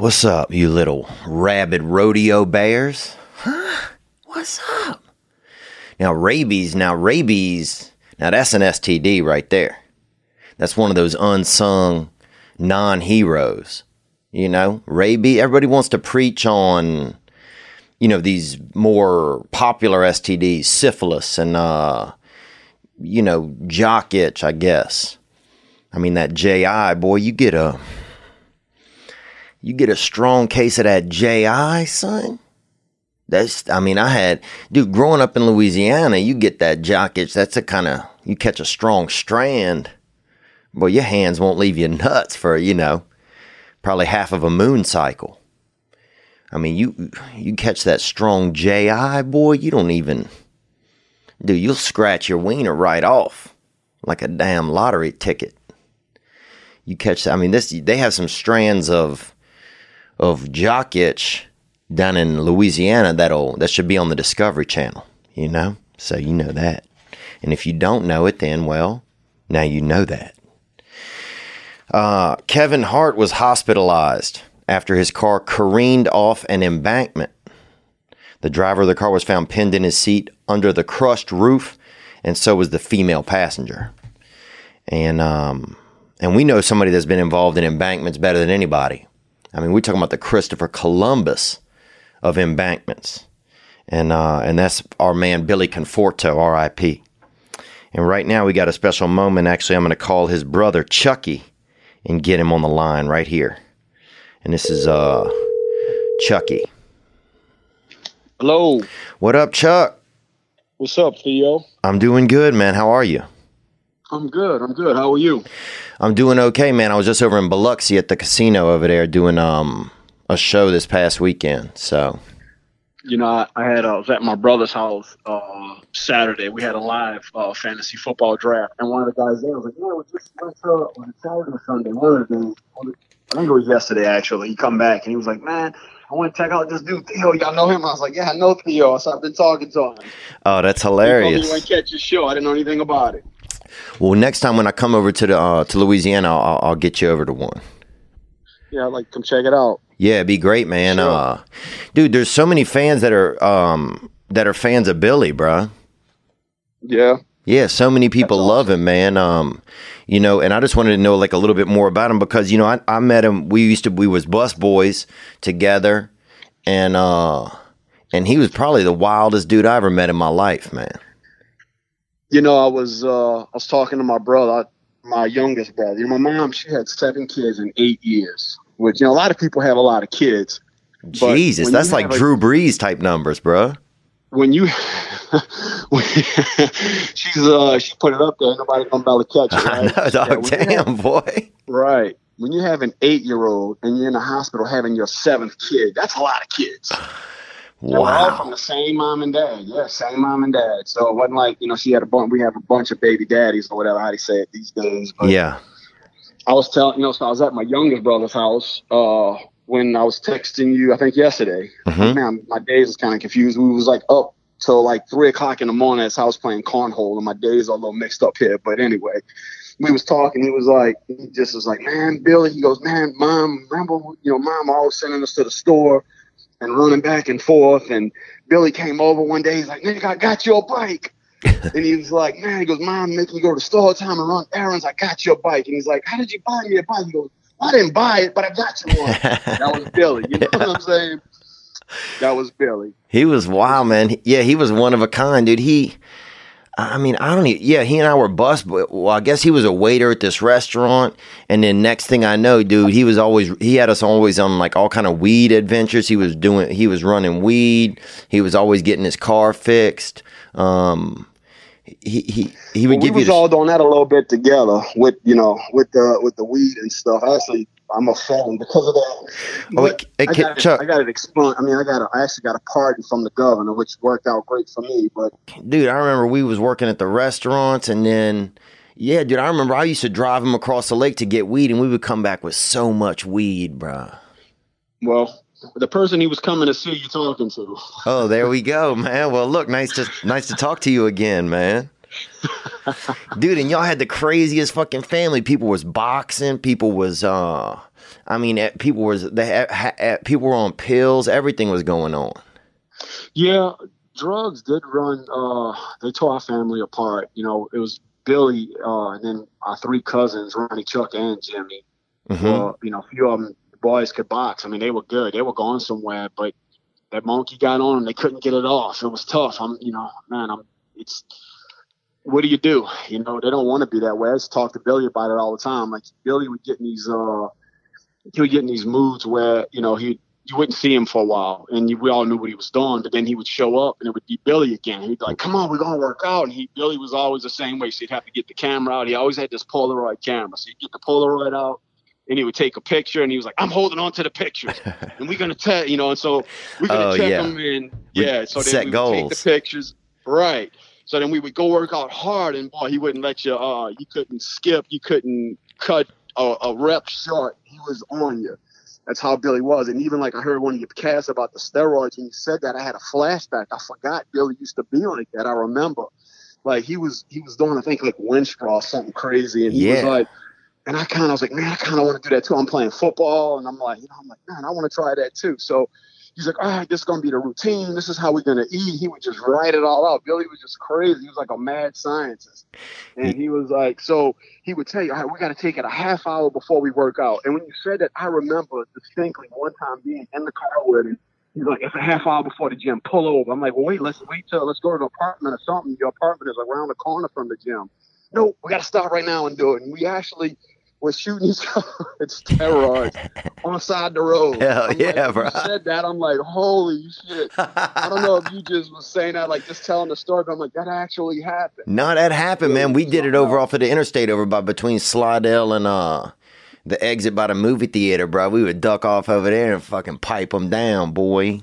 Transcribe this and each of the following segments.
What's up, you little rabid rodeo bears? Huh? What's up? Now, rabies, now, rabies, now that's an STD right there. That's one of those unsung non heroes. You know, rabies, everybody wants to preach on, you know, these more popular STDs, syphilis and, uh, you know, jock itch, I guess. I mean, that JI, boy, you get a you get a strong case of that JI, son. That's, I mean, I had, dude, growing up in Louisiana, you get that jock itch. That's a kind of, you catch a strong strand. Boy, your hands won't leave you nuts for, you know, probably half of a moon cycle. I mean, you you catch that strong JI, boy, you don't even, dude, you'll scratch your wiener right off like a damn lottery ticket. You catch, I mean, this, they have some strands of, of jock itch down in Louisiana that'll that should be on the Discovery Channel, you know? So you know that. And if you don't know it then well, now you know that. Uh, Kevin Hart was hospitalized after his car careened off an embankment. The driver of the car was found pinned in his seat under the crushed roof, and so was the female passenger. And um, and we know somebody that's been involved in embankments better than anybody. I mean, we're talking about the Christopher Columbus of embankments. And, uh, and that's our man, Billy Conforto, RIP. And right now, we got a special moment. Actually, I'm going to call his brother, Chucky, and get him on the line right here. And this is uh, Chucky. Hello. What up, Chuck? What's up, Theo? I'm doing good, man. How are you? I'm good. I'm good. How are you? I'm doing okay, man. I was just over in Biloxi at the casino over there doing um a show this past weekend. So, you know, I, I had uh, I was at my brother's house uh, Saturday. We had a live uh, fantasy football draft, and one of the guys there was like, "Yeah, we just was it Saturday or Sunday? One of the days. I think it was yesterday actually. He come back and he was like, "Man, I want to check out this dude Theo. Y'all know him?" I was like, "Yeah, I know Theo. So I've been talking to him." Oh, that's hilarious. He told me catch your show. I didn't know anything about it. Well, next time when I come over to the uh, to Louisiana, I'll, I'll, get you over to one. Yeah, like come check it out. Yeah, it'd be great, man. Sure. Uh, dude, there's so many fans that are um, that are fans of Billy, bro. Yeah. Yeah, so many people That's love him, man. Um, you know, and I just wanted to know like a little bit more about him because you know I, I met him. We used to we was bus boys together, and uh, and he was probably the wildest dude I ever met in my life, man. You know, I was uh, I was talking to my brother, my youngest brother. You know, my mom she had seven kids in eight years, which you know a lot of people have a lot of kids. Jesus, that's like a, Drew Brees type numbers, bro. When you, when, she's uh she put it up there. Nobody gonna be able to catch it. Right? I know, dog. Yeah, damn, have, boy. Right. When you have an eight year old and you're in the hospital having your seventh kid, that's a lot of kids. Wow. We're all from the same mom and dad. Yeah, same mom and dad. So it wasn't like, you know, she had a bunch, we have a bunch of baby daddies or whatever, how they say it these days. But yeah. I was telling, you know, so I was at my youngest brother's house uh, when I was texting you, I think yesterday. Mm-hmm. Man, my days is kind of confused. We was like up till like three o'clock in the morning as I was playing cornhole and my days are a little mixed up here. But anyway, we was talking. He was like, he just was like, man, Billy, he goes, man, mom, remember, you know, mom always sending us to the store and running back and forth. And Billy came over one day. He's like, "Nigga, I got your bike." and he was like, "Man," he goes, "Mom, make me go to the store time and run errands. I got your bike." And he's like, "How did you buy me a bike?" He goes, "I didn't buy it, but I got you one." that was Billy. You know what I'm saying? That was Billy. He was wild, man. Yeah, he was one of a kind, dude. He I mean, I don't even, yeah, he and I were bus, but well, I guess he was a waiter at this restaurant. And then next thing I know, dude, he was always, he had us always on like all kind of weed adventures. He was doing, he was running weed. He was always getting his car fixed. Um, he, he, he would well, give we you. We was all doing that a little bit together with, you know, with the, with the weed and stuff. Actually, I'm a felon because of that. Oh, I, got Chuck, it, I got it explained. I mean, I got a, I actually got a pardon from the governor, which worked out great for me. But dude, I remember we was working at the restaurants, and then yeah, dude, I remember I used to drive him across the lake to get weed, and we would come back with so much weed, bro. Well, the person he was coming to see you talking to. Oh, there we go, man. Well, look, nice to nice to talk to you again, man. Dude, and y'all had the craziest fucking family. People was boxing. People was uh, I mean, eh, people was they people were on pills. Everything was going on. Yeah, drugs did run. Uh, they tore our family apart. You know, it was Billy, uh, and then our three cousins, Ronnie, Chuck, and Jimmy. Mm-hmm. Uh, you know, a few of them the boys could box. I mean, they were good. They were going somewhere, but that monkey got on them. They couldn't get it off. It was tough. I'm, you know, man, I'm. It's what do you do? You know, they don't want to be that way. I just talk to Billy about it all the time. Like Billy would get in these, uh, he would get in these moods where you know he you wouldn't see him for a while, and you, we all knew what he was doing. But then he would show up, and it would be Billy again. He'd be like, "Come on, we're gonna work out." And he Billy was always the same way. So he'd have to get the camera out. He always had this Polaroid camera, so he'd get the Polaroid out, and he would take a picture, and he was like, "I'm holding on to the picture, and we're gonna tell you know." And so we're gonna oh, check yeah. them in, yeah. So we goals. take the pictures, right? So then we would go work out hard, and boy, he wouldn't let you. Uh, you couldn't skip, you couldn't cut a, a rep short. He was on you. That's how Billy was. And even like I heard one of your casts about the steroids, and you said that I had a flashback. I forgot Billy used to be like that. I remember. Like he was he was doing I think like Winstrol something crazy, and he yeah. was like, and I kind of was like, man, I kind of want to do that too. I'm playing football, and I'm like, you know, I'm like, man, I want to try that too. So he's like, all right, this is gonna be the routine. This is how we're gonna eat. He would just write it all out. Billy was just crazy. He was like a mad scientist, and he was like, so he would tell you, all right, we got to take it a half hour before we work out. And when you said that, I remember distinctly one time being in the car with him. He's like, it's a half hour before the gym. Pull over. I'm like, well, wait, let's wait till let's go to the apartment or something. Your apartment is around the corner from the gym. No, we got to stop right now and do it. And we actually was shooting other with steroids on the side of the road. Hell I'm yeah, like, bro. You said that, I'm like, holy shit. I don't know if you just was saying that, like just telling the story, but I'm like, that actually happened. No, that happened, man. We did it over off of the interstate over by between Slidell and uh the exit by the movie theater, bro. We would duck off over there and fucking pipe them down, boy.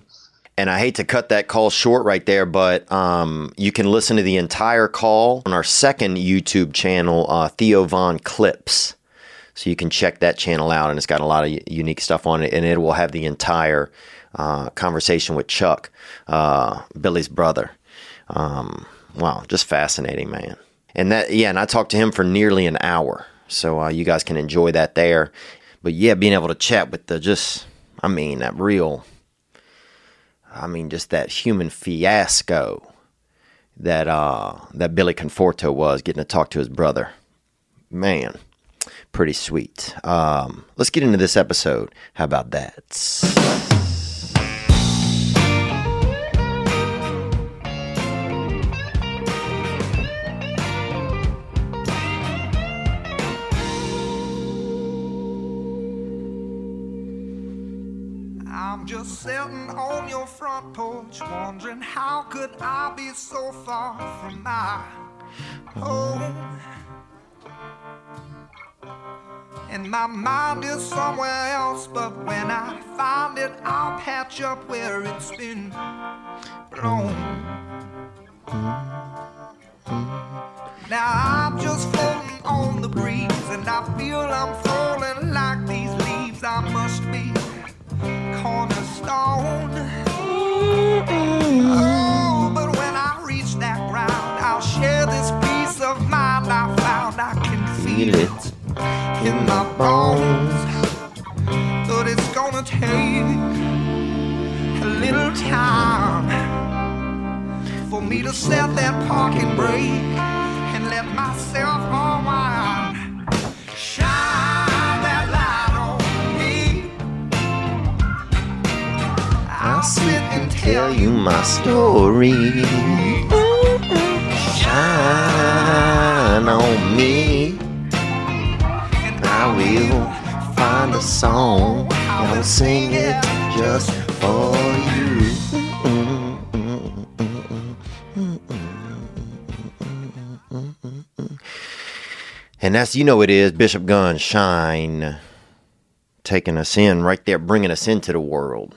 And I hate to cut that call short right there, but um, you can listen to the entire call on our second YouTube channel, uh, Theo Von Clips. So you can check that channel out, and it's got a lot of unique stuff on it, and it will have the entire uh, conversation with Chuck, uh, Billy's brother. Um, wow, just fascinating, man. And that, yeah, and I talked to him for nearly an hour, so uh, you guys can enjoy that there. But yeah, being able to chat with the just, I mean, that real, I mean, just that human fiasco that uh, that Billy Conforto was getting to talk to his brother. Man, pretty sweet. Um, let's get into this episode. How about that? Just sitting on your front porch, wondering how could I be so far from my home. And my mind is somewhere else, but when I find it, I'll patch up where it's been blown. Now I'm just floating on the breeze, and I feel I'm falling like these leaves. I must be cornerstone. Oh, but when I reach that ground, I'll share this peace of mind I found. I can feel it in my bones. But it's gonna take a little time for me to set that parking brake and let myself unwind. Shine that light on me. I'll sit and tell you my story. Shine on me. I will find a song and I'll sing it just for you. And that's, you know, it is Bishop Gunn Shine taking us in right there, bringing us into the world.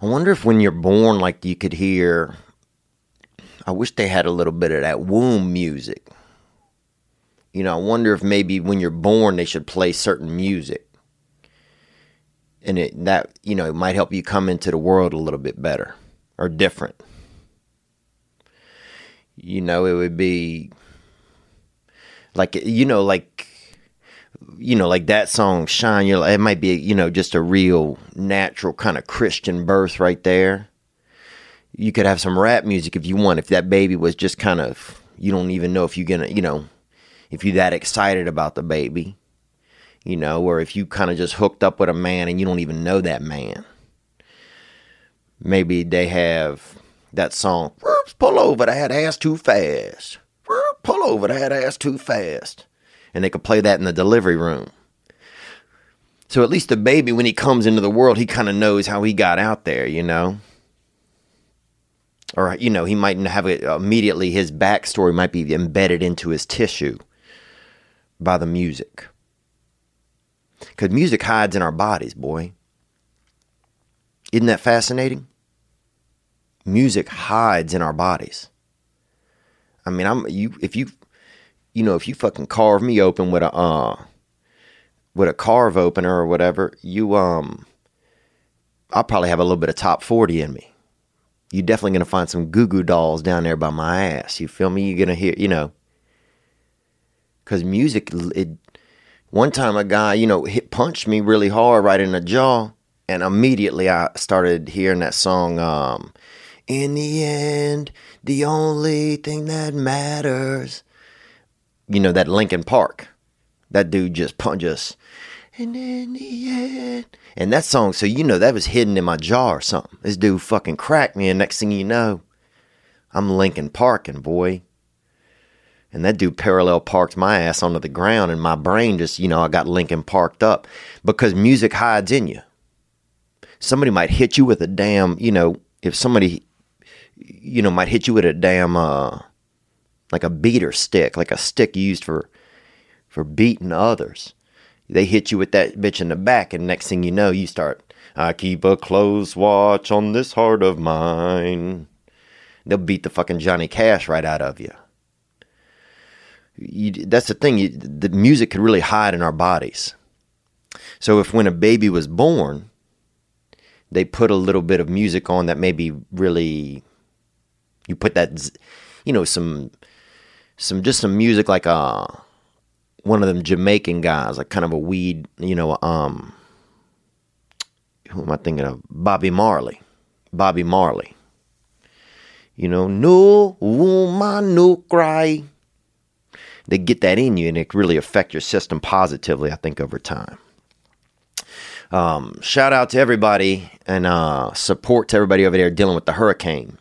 I wonder if when you're born, like you could hear, I wish they had a little bit of that womb music you know, I wonder if maybe when you're born they should play certain music. And it that, you know, it might help you come into the world a little bit better or different. You know, it would be like you know, like you know, like that song, Shine Your it might be, you know, just a real natural kind of Christian birth right there. You could have some rap music if you want, if that baby was just kind of, you don't even know if you're gonna, you know, if you're that excited about the baby, you know, or if you kind of just hooked up with a man and you don't even know that man. Maybe they have that song, pull over, that ass too fast. Pull over, that ass too fast and they could play that in the delivery room. So at least the baby, when he comes into the world, he kind of knows how he got out there, you know? Or, you know, he might have it immediately, his backstory might be embedded into his tissue by the music. Because music hides in our bodies, boy. Isn't that fascinating? Music hides in our bodies. I mean, I'm you if you you know, if you fucking carve me open with a uh with a carve opener or whatever, you um I'll probably have a little bit of top 40 in me. You're definitely gonna find some goo goo dolls down there by my ass. You feel me? You're gonna hear, you know, because music. It, one time, a guy, you know, hit punched me really hard right in the jaw, and immediately I started hearing that song. Um, in the end, the only thing that matters you know, that Linkin Park. That dude just punch us. And in the end. And that song, so you know that was hidden in my jaw or something. This dude fucking cracked me, and next thing you know, I'm Lincoln Parking, boy. And that dude parallel parked my ass onto the ground, and my brain just, you know, I got Lincoln parked up because music hides in you. Somebody might hit you with a damn, you know, if somebody, you know, might hit you with a damn, uh, like a beater stick, like a stick used for for beating others. They hit you with that bitch in the back, and next thing you know, you start. I keep a close watch on this heart of mine. They'll beat the fucking Johnny Cash right out of you. You that's the thing. You, the music could really hide in our bodies. So if when a baby was born, they put a little bit of music on that maybe really, you put that, you know, some some just some music like uh one of them Jamaican guys, like kind of a weed, you know, um who am I thinking of? Bobby Marley. Bobby Marley. You know, no woman, no cry. They get that in you and it really affect your system positively, I think, over time. Um, shout out to everybody and uh, support to everybody over there dealing with the hurricane.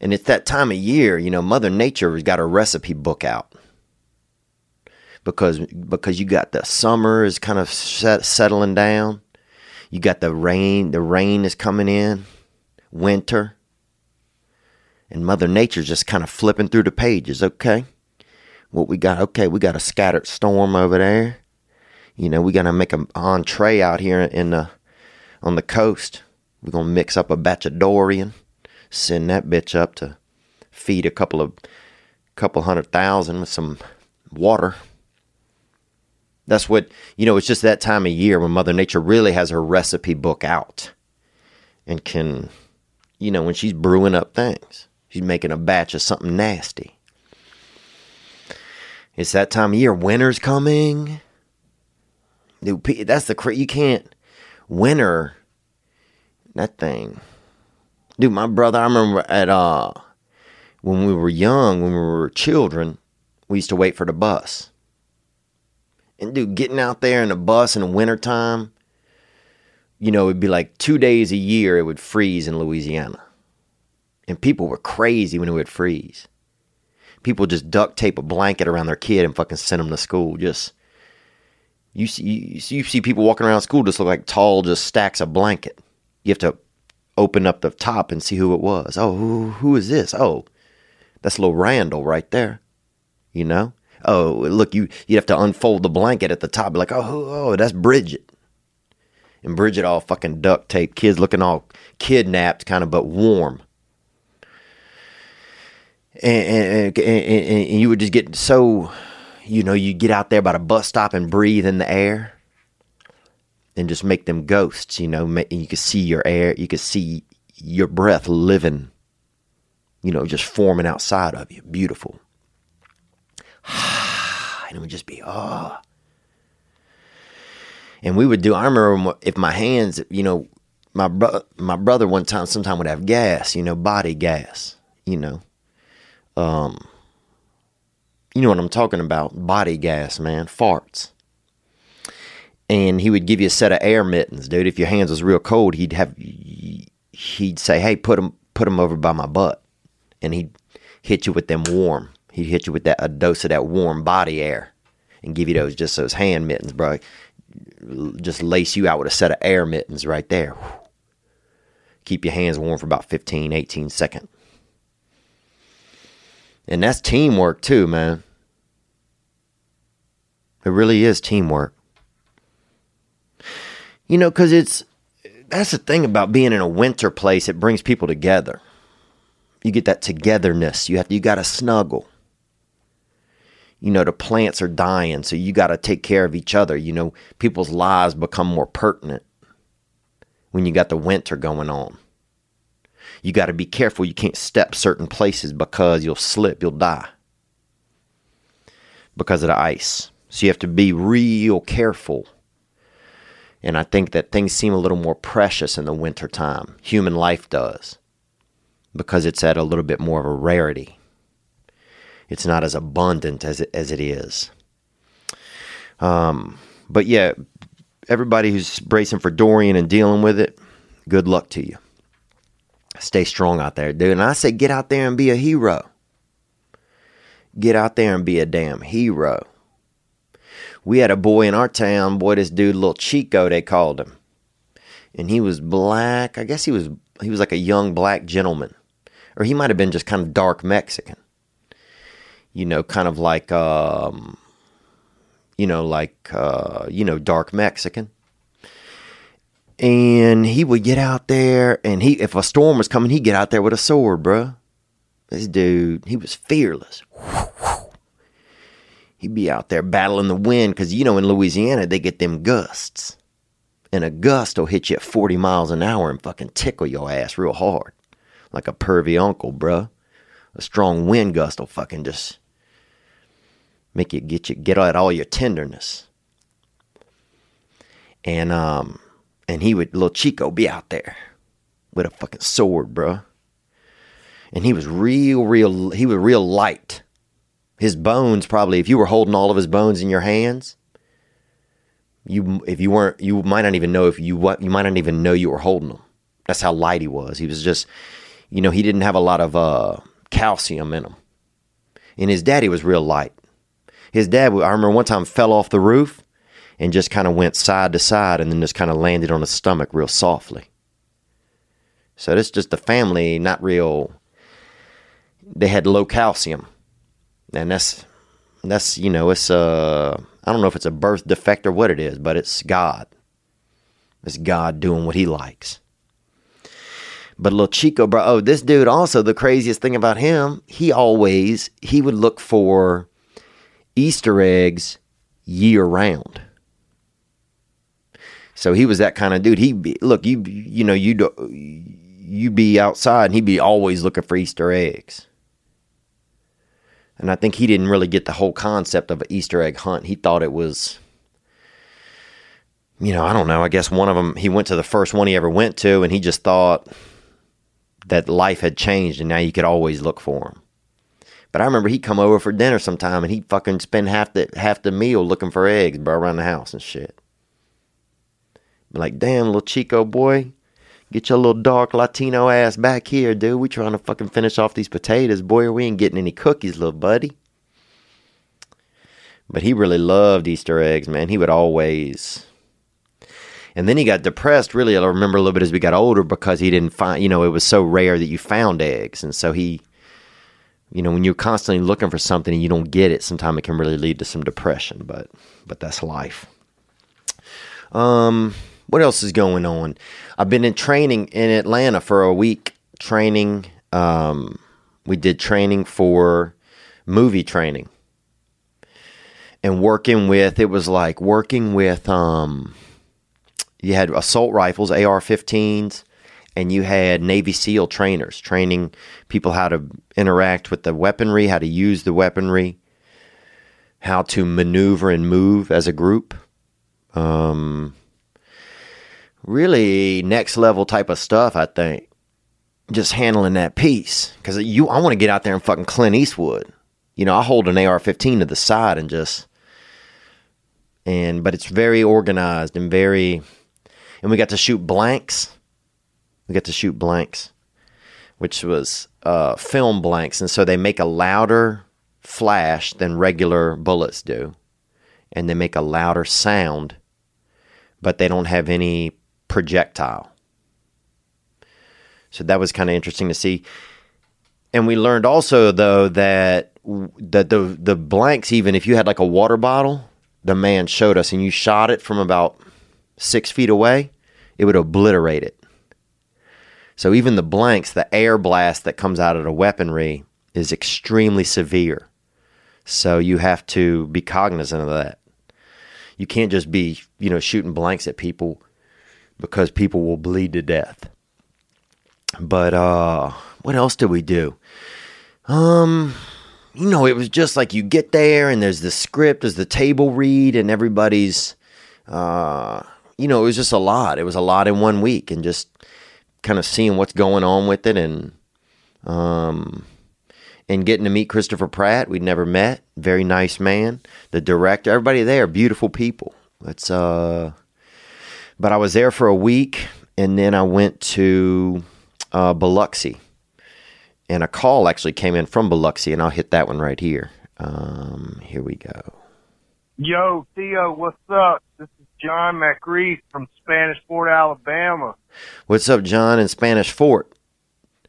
And it's that time of year, you know, Mother Nature has got a recipe book out. Because because you got the summer is kind of set, settling down. You got the rain, the rain is coming in, winter. And Mother Nature's just kind of flipping through the pages, okay? What we got, okay, we got a scattered storm over there. You know, we got to make an entree out here in the on the coast. We're to mix up a batch of Dorian send that bitch up to feed a couple of couple hundred thousand with some water. That's what, you know, it's just that time of year when Mother Nature really has her recipe book out and can, you know, when she's brewing up things, she's making a batch of something nasty. It's that time of year. Winter's coming. That's the, you can't, winter, that thing. Dude, my brother, I remember at uh when we were young, when we were children, we used to wait for the bus. And dude, getting out there in the bus in the wintertime, you know, it'd be like two days a year it would freeze in Louisiana. And people were crazy when it would freeze. People just duct tape a blanket around their kid and fucking send them to school. Just you see, you, see people walking around school just look like tall, just stacks of blanket. You have to open up the top and see who it was. Oh, who, who is this? Oh, that's little Randall right there. You know? Oh, look, you you have to unfold the blanket at the top, like, oh, oh, that's Bridget. And Bridget all fucking duct tape, kids looking all kidnapped, kind of, but warm. And, and, and, and you would just get so, you know, you get out there by the bus stop and breathe in the air and just make them ghosts, you know, you could see your air, you could see your breath living, you know, just forming outside of you. Beautiful. and it would just be, oh, And we would do. I remember if my hands, you know, my bro- my brother one time, sometime would have gas, you know, body gas, you know, um, you know what I'm talking about, body gas, man, farts. And he would give you a set of air mittens, dude. If your hands was real cold, he'd have he'd say, "Hey, put them put them over by my butt," and he'd hit you with them warm. He'd hit you with that a dose of that warm body air, and give you those just those hand mittens, bro. Just lace you out with a set of air mittens right there. Keep your hands warm for about 15, 18 seconds. And that's teamwork too, man. It really is teamwork. You know, because it's that's the thing about being in a winter place. It brings people together. You get that togetherness. You have you got to snuggle. You know, the plants are dying, so you got to take care of each other. You know, people's lives become more pertinent when you got the winter going on. You got to be careful. You can't step certain places because you'll slip, you'll die because of the ice. So you have to be real careful and I think that things seem a little more precious in the wintertime. Human life does. Because it's at a little bit more of a rarity. It's not as abundant as it, as it is. Um, but yeah, everybody who's bracing for Dorian and dealing with it, good luck to you. Stay strong out there, dude. And I say get out there and be a hero. Get out there and be a damn hero we had a boy in our town, boy, this dude, little Chico, they called him. And he was black. I guess he was he was like a young black gentleman. Or he might have been just kind of dark Mexican. You know, kind of like um you know, like uh, you know, dark Mexican. And he would get out there and he if a storm was coming, he'd get out there with a sword, bruh. This dude, he was fearless. He'd be out there battling the wind because, you know, in Louisiana, they get them gusts. And a gust will hit you at 40 miles an hour and fucking tickle your ass real hard. Like a pervy uncle, bruh. A strong wind gust will fucking just make you get you get out all your tenderness. And um and he would little Chico be out there with a fucking sword, bruh. And he was real, real he was real light. His bones probably if you were holding all of his bones in your hands you if you weren't you might not even know if you what you might not even know you were holding them. That's how light he was. He was just you know he didn't have a lot of uh, calcium in him. And his daddy was real light. His dad i remember one time fell off the roof and just kind of went side to side and then just kind of landed on his stomach real softly so this just the family not real they had low calcium and that's that's you know it's uh I don't know if it's a birth defect or what it is, but it's God. It's God doing what He likes. But little Chico, bro, oh, this dude also the craziest thing about him, he always he would look for Easter eggs year round. So he was that kind of dude. He look you you know you do, you be outside and he'd be always looking for Easter eggs. And I think he didn't really get the whole concept of an Easter egg hunt. He thought it was, you know, I don't know. I guess one of them, he went to the first one he ever went to, and he just thought that life had changed and now you could always look for him. But I remember he'd come over for dinner sometime and he'd fucking spend half the half the meal looking for eggs, around the house and shit. Like, damn, little Chico boy, Get your little dark Latino ass back here, dude. We trying to fucking finish off these potatoes, boy, we ain't getting any cookies, little buddy. But he really loved Easter eggs, man. He would always. And then he got depressed, really, I remember a little bit as we got older because he didn't find, you know, it was so rare that you found eggs. And so he, you know, when you're constantly looking for something and you don't get it, sometimes it can really lead to some depression, but but that's life. Um, what else is going on? I've been in training in Atlanta for a week. Training. Um, we did training for movie training and working with. It was like working with. Um, you had assault rifles, AR-15s, and you had Navy SEAL trainers training people how to interact with the weaponry, how to use the weaponry, how to maneuver and move as a group Um, really next level type of stuff. I think just handling that piece because you, I want to get out there and fucking Clint Eastwood. You know, I hold an AR-15 to the side and just and but it's very organized and very and we got to shoot blanks. We got to shoot blanks, which was uh, film blanks, and so they make a louder flash than regular bullets do, and they make a louder sound, but they don't have any projectile. So that was kind of interesting to see. And we learned also though that that the the blanks even if you had like a water bottle, the man showed us and you shot it from about 6 feet away, it would obliterate it. So even the blanks, the air blast that comes out of the weaponry is extremely severe. So you have to be cognizant of that. You can't just be, you know, shooting blanks at people because people will bleed to death. But uh what else did we do? Um you know, it was just like you get there and there's the script, there's the table read and everybody's uh you know, it was just a lot. It was a lot in one week and just kind of seeing what's going on with it and um and getting to meet Christopher Pratt, we'd never met. Very nice man. The director, everybody there, beautiful people. It's uh but I was there for a week and then I went to uh, Biloxi. And a call actually came in from Biloxi, and I'll hit that one right here. Um, here we go. Yo, Theo, what's up? This is John McReef from Spanish Fort, Alabama. What's up, John, in Spanish Fort?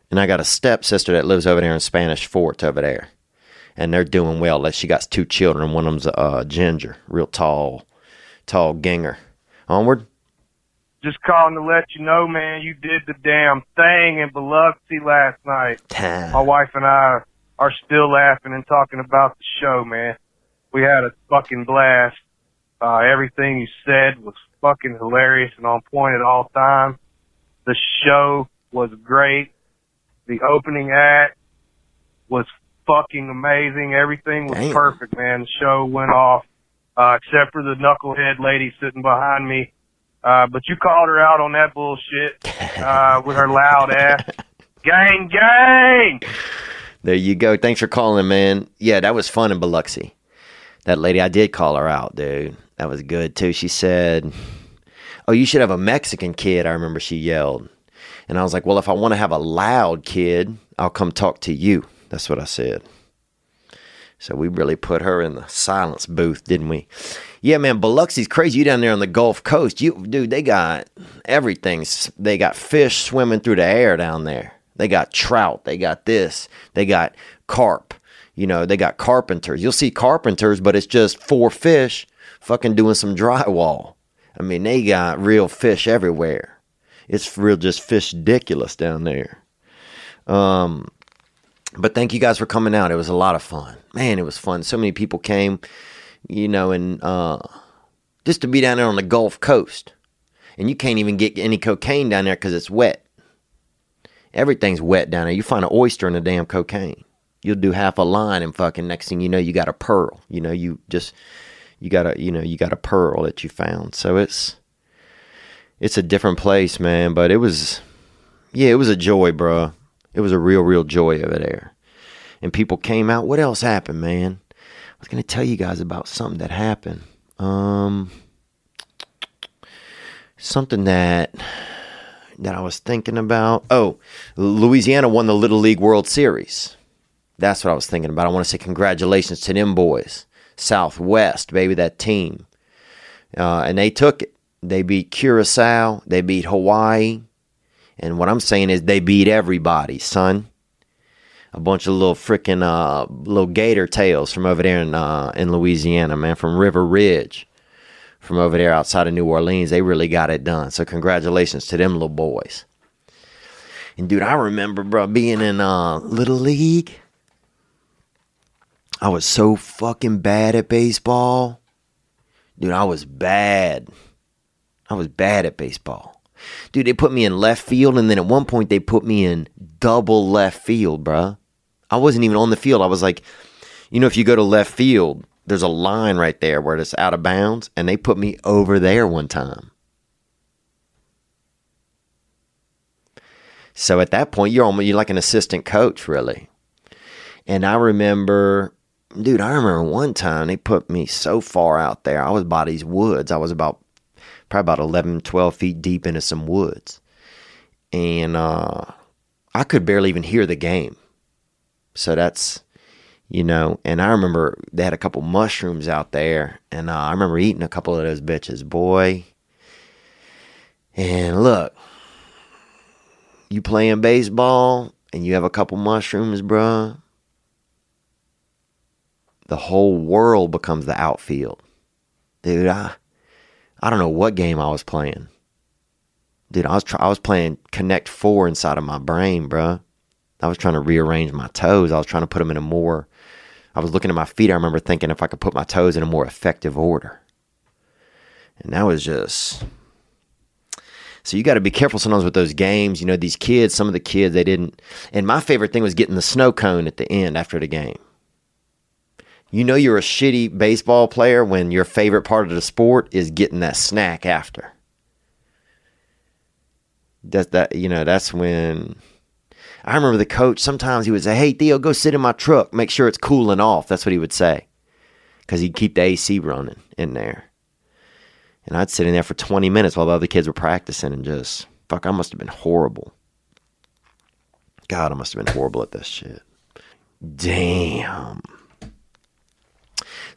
And I got a stepsister that lives over there in Spanish Fort over there. And they're doing well. She got two children. One of them's a uh, ginger, real tall, tall ginger. Onward just calling to let you know, man, you did the damn thing in Biloxi last night. My wife and I are still laughing and talking about the show, man. We had a fucking blast. Uh, everything you said was fucking hilarious and on point at all times. The show was great. The opening act was fucking amazing. Everything was Damn. perfect, man. The show went off, uh, except for the knucklehead lady sitting behind me uh, but you called her out on that bullshit uh, with her loud ass. Gang, gang. There you go. Thanks for calling, man. Yeah, that was fun in Biloxi. That lady, I did call her out, dude. That was good too. She said, "Oh, you should have a Mexican kid." I remember she yelled, and I was like, "Well, if I want to have a loud kid, I'll come talk to you." That's what I said. So we really put her in the silence booth, didn't we? Yeah, man, Biloxi's crazy. You down there on the Gulf Coast, you dude, they got everything. They got fish swimming through the air down there. They got trout. They got this. They got carp. You know, they got carpenters. You'll see carpenters, but it's just four fish fucking doing some drywall. I mean, they got real fish everywhere. It's real just fish ridiculous down there. Um, but thank you guys for coming out. It was a lot of fun. Man, it was fun. So many people came, you know, and uh, just to be down there on the Gulf Coast. And you can't even get any cocaine down there because it's wet. Everything's wet down there. You find an oyster in the damn cocaine. You'll do half a line and fucking next thing you know, you got a pearl. You know, you just, you got a, you know, you got a pearl that you found. So it's, it's a different place, man. But it was, yeah, it was a joy, bro. It was a real, real joy over there. And people came out. What else happened, man? I was going to tell you guys about something that happened. Um, something that that I was thinking about. Oh, Louisiana won the Little League World Series. That's what I was thinking about. I want to say congratulations to them boys. Southwest, baby, that team. Uh, and they took it. They beat Curacao. They beat Hawaii. And what I'm saying is they beat everybody, son. A bunch of little freaking uh, little gator tails from over there in uh, in Louisiana, man, from River Ridge, from over there outside of New Orleans. They really got it done. So congratulations to them little boys. And dude, I remember, bro, being in uh, little league. I was so fucking bad at baseball. Dude, I was bad. I was bad at baseball. Dude, they put me in left field, and then at one point they put me in double left field, bruh. I wasn't even on the field. I was like, you know, if you go to left field, there's a line right there where it's out of bounds, and they put me over there one time. So at that point, you're almost you're like an assistant coach, really. And I remember, dude, I remember one time they put me so far out there. I was by these woods. I was about probably about 11, 12 feet deep into some woods. And uh, I could barely even hear the game. So that's, you know, and I remember they had a couple mushrooms out there. And uh, I remember eating a couple of those bitches, boy. And look, you playing baseball and you have a couple mushrooms, bruh, the whole world becomes the outfield. Dude, I I don't know what game I was playing. Dude, I was try- I was playing Connect 4 inside of my brain, bruh. I was trying to rearrange my toes. I was trying to put them in a more I was looking at my feet. I remember thinking if I could put my toes in a more effective order. And that was just so you got to be careful sometimes with those games. You know, these kids, some of the kids, they didn't. And my favorite thing was getting the snow cone at the end after the game. You know, you're a shitty baseball player when your favorite part of the sport is getting that snack after. That that you know, that's when I remember the coach. Sometimes he would say, "Hey Theo, go sit in my truck. Make sure it's cooling off." That's what he would say, because he'd keep the AC running in there. And I'd sit in there for 20 minutes while the other kids were practicing and just, fuck, I must have been horrible. God, I must have been horrible at this shit. Damn.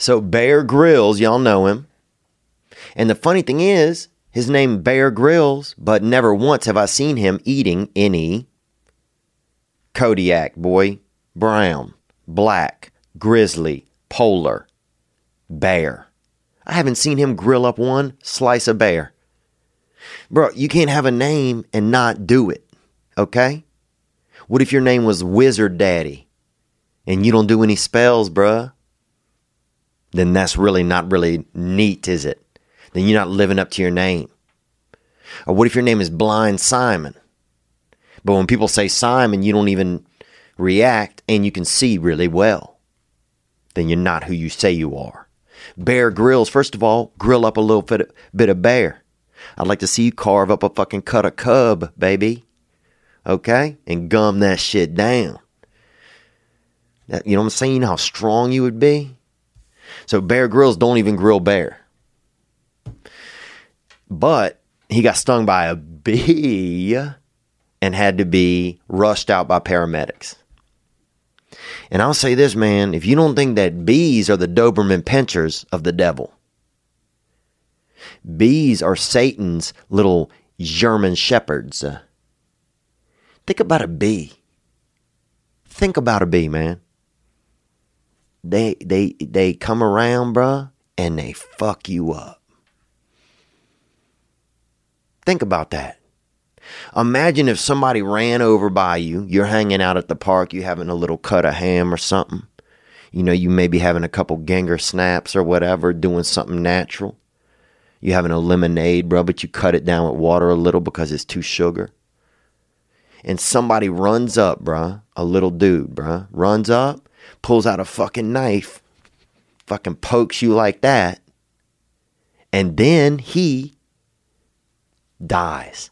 So Bear Grylls, y'all know him. And the funny thing is, his name Bear Grylls, but never once have I seen him eating any Kodiak, boy, brown, black, grizzly, polar, bear. I haven't seen him grill up one slice of bear. Bro, you can't have a name and not do it, okay? What if your name was Wizard Daddy and you don't do any spells, bruh? Then that's really not really neat, is it? Then you're not living up to your name. Or what if your name is Blind Simon? But when people say Simon, you don't even react and you can see really well. Then you're not who you say you are. Bear Grylls. first of all, grill up a little bit, bit of bear. I'd like to see you carve up a fucking cut of cub, baby. Okay? And gum that shit down. That, you know what I'm saying? You know how strong you would be? So Bear Grylls don't even grill bear. But he got stung by a bee and had to be rushed out by paramedics. And I'll say this, man, if you don't think that bees are the Doberman pinschers of the devil, bees are Satan's little German shepherds. think about a bee. Think about a bee, man. They they they come around, bruh, and they fuck you up. Think about that. Imagine if somebody ran over by you. You're hanging out at the park, you having a little cut of ham or something. You know, you may be having a couple Ganger snaps or whatever, doing something natural. You having a lemonade, bro, but you cut it down with water a little because it's too sugar. And somebody runs up, bruh, a little dude, bruh, runs up, pulls out a fucking knife, fucking pokes you like that, and then he dies.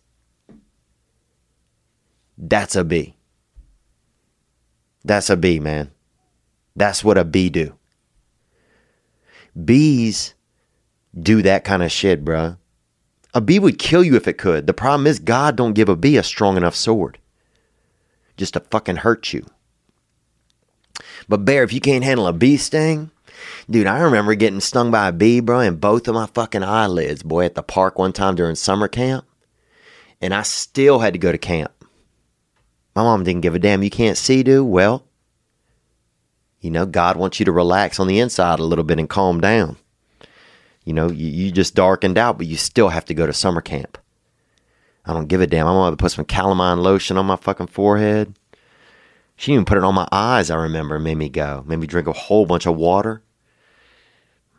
That's a bee. That's a bee, man. That's what a bee do. Bees do that kind of shit, bruh. A bee would kill you if it could. The problem is God don't give a bee a strong enough sword just to fucking hurt you. But bear, if you can't handle a bee sting, dude, I remember getting stung by a bee, bro, in both of my fucking eyelids, boy, at the park one time during summer camp. And I still had to go to camp. My mom didn't give a damn. You can't see, dude. Well, you know, God wants you to relax on the inside a little bit and calm down. You know, you, you just darkened out, but you still have to go to summer camp. I don't give a damn. I'm gonna put some calamine lotion on my fucking forehead. She even put it on my eyes, I remember, made me go. Made me drink a whole bunch of water.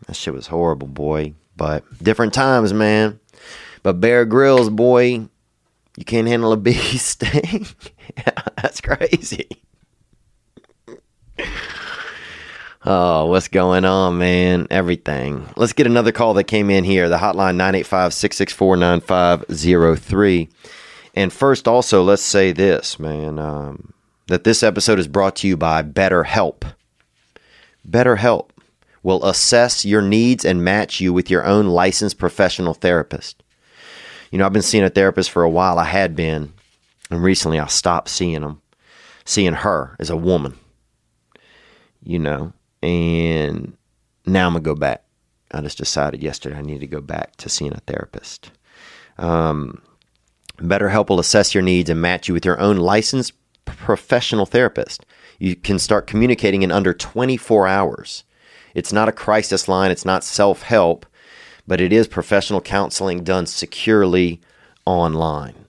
That shit was horrible, boy. But different times, man. But Bear Grylls, boy, you can't handle a bee sting? That's crazy. Oh, what's going on, man? Everything. Let's get another call that came in here. The hotline 985 664 9503. And first, also, let's say this, man, um, that this episode is brought to you by BetterHelp. BetterHelp will assess your needs and match you with your own licensed professional therapist. You know, I've been seeing a therapist for a while. I had been, and recently I stopped seeing them, seeing her as a woman. You know, and now I'm gonna go back. I just decided yesterday I need to go back to seeing a therapist. Um, BetterHelp will assess your needs and match you with your own licensed professional therapist. You can start communicating in under 24 hours. It's not a crisis line, it's not self help, but it is professional counseling done securely online.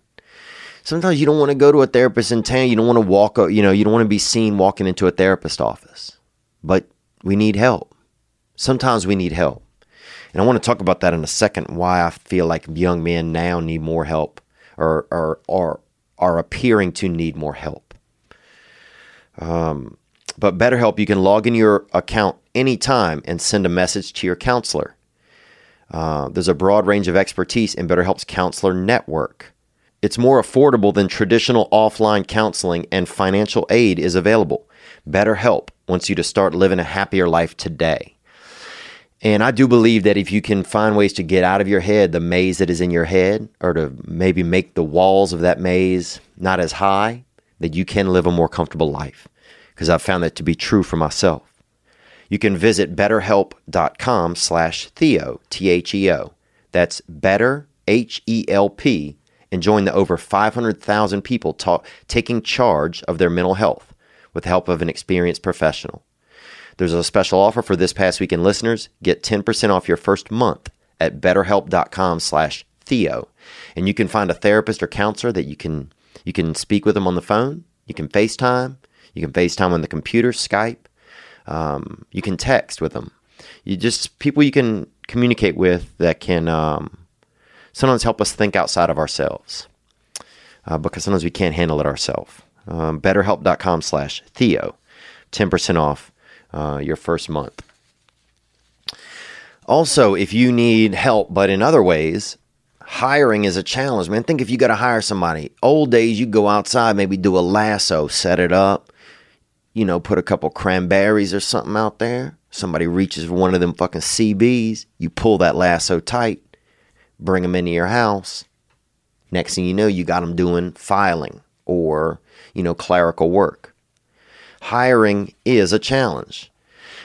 Sometimes you don't want to go to a therapist in town. You don't want to walk, you know, you don't want to be seen walking into a therapist office. But we need help. Sometimes we need help. And I want to talk about that in a second why I feel like young men now need more help or, or, or are appearing to need more help. Um, but BetterHelp, you can log in your account anytime and send a message to your counselor. Uh, there's a broad range of expertise in BetterHelp's counselor network. It's more affordable than traditional offline counseling, and financial aid is available. BetterHelp wants you to start living a happier life today. And I do believe that if you can find ways to get out of your head the maze that is in your head, or to maybe make the walls of that maze not as high, that you can live a more comfortable life. Because I've found that to be true for myself. You can visit betterhelp.com slash Theo, T H E O. That's better, H E L P, and join the over 500,000 people ta- taking charge of their mental health with the help of an experienced professional. There's a special offer for this past weekend listeners. Get 10% off your first month at betterhelp.com slash Theo. And you can find a therapist or counselor that you can you can speak with them on the phone. You can FaceTime. You can FaceTime on the computer, Skype. Um, you can text with them. You just people you can communicate with that can um, sometimes help us think outside of ourselves uh, because sometimes we can't handle it ourselves um, betterhelp.com slash Theo. 10% off uh, your first month. Also, if you need help, but in other ways, hiring is a challenge, man. Think if you got to hire somebody. Old days, you go outside, maybe do a lasso, set it up, you know, put a couple cranberries or something out there. Somebody reaches for one of them fucking CBs. You pull that lasso tight, bring them into your house. Next thing you know, you got them doing filing or you know, clerical work. Hiring is a challenge.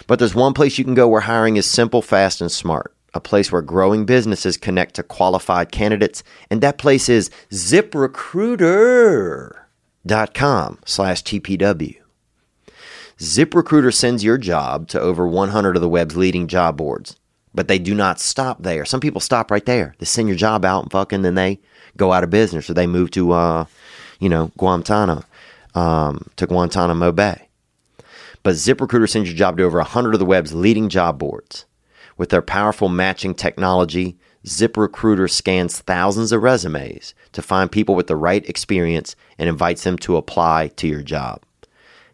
But there's one place you can go where hiring is simple, fast, and smart. A place where growing businesses connect to qualified candidates, and that place is ziprecruiter.com slash TPW. ZipRecruiter sends your job to over 100 of the web's leading job boards, but they do not stop there. Some people stop right there. They send your job out and fucking then they go out of business or they move to, uh, you know, Guantanamo um, to Guantanamo Bay. But ZipRecruiter sends your job to over 100 of the web's leading job boards. With their powerful matching technology, ZipRecruiter scans thousands of resumes to find people with the right experience and invites them to apply to your job.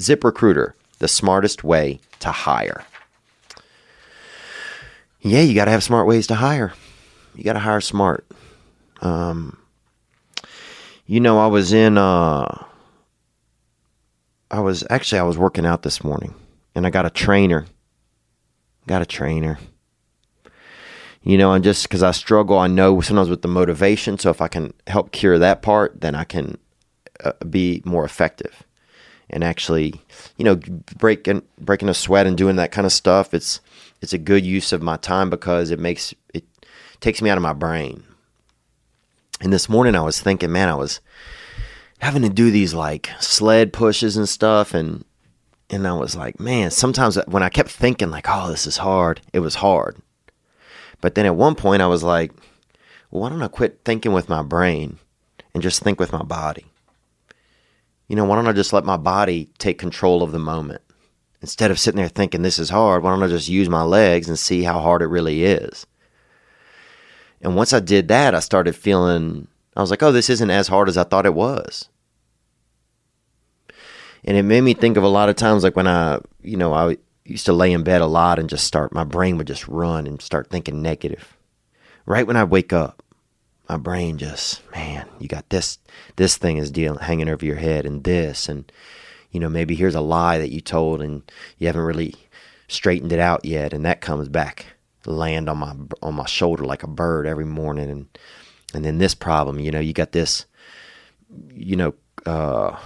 ZipRecruiter, the smartest way to hire. Yeah, you got to have smart ways to hire. You got to hire smart. Um, you know, I was in uh I was actually I was working out this morning and I got a trainer. Got a trainer. You know, and just because I struggle, I know sometimes with the motivation. So if I can help cure that part, then I can uh, be more effective. And actually, you know, breaking breaking a sweat and doing that kind of stuff, it's it's a good use of my time because it makes it takes me out of my brain. And this morning I was thinking, man, I was having to do these like sled pushes and stuff. And and I was like, man, sometimes when I kept thinking like, oh, this is hard, it was hard. But then at one point I was like, well, why don't I quit thinking with my brain and just think with my body? You know, why don't I just let my body take control of the moment? Instead of sitting there thinking this is hard, why don't I just use my legs and see how hard it really is? And once I did that, I started feeling, I was like, oh, this isn't as hard as I thought it was. And it made me think of a lot of times, like when I, you know, I used to lay in bed a lot and just start, my brain would just run and start thinking negative. Right when I wake up, my brain just, man, you got this, this thing is hanging over your head and this, and, you know, maybe here's a lie that you told and you haven't really straightened it out yet. And that comes back, land on my, on my shoulder like a bird every morning. And, and then this problem, you know, you got this, you know, uh,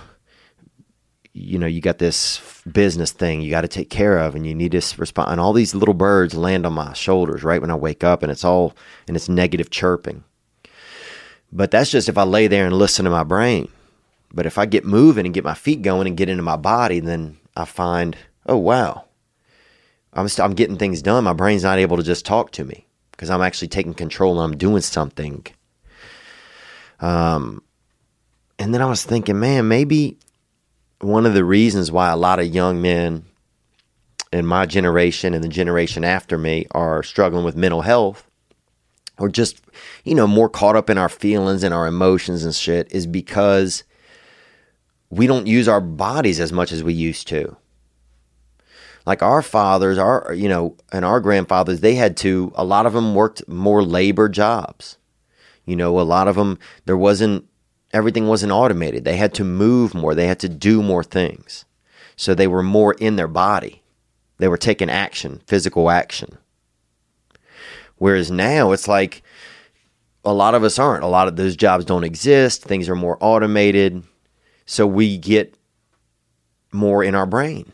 you know, you got this business thing you got to take care of and you need to respond. And all these little birds land on my shoulders right when I wake up and it's all, and it's negative chirping. But that's just if I lay there and listen to my brain. But if I get moving and get my feet going and get into my body, then I find, oh, wow, I'm, st- I'm getting things done. My brain's not able to just talk to me because I'm actually taking control and I'm doing something. Um, and then I was thinking, man, maybe one of the reasons why a lot of young men in my generation and the generation after me are struggling with mental health or just, you know, more caught up in our feelings and our emotions and shit is because we don't use our bodies as much as we used to. Like our fathers, our, you know, and our grandfathers, they had to, a lot of them worked more labor jobs. You know, a lot of them, there wasn't everything wasn't automated. They had to move more, they had to do more things. So they were more in their body. They were taking action, physical action. Whereas now it's like a lot of us aren't. A lot of those jobs don't exist. Things are more automated. So we get more in our brain.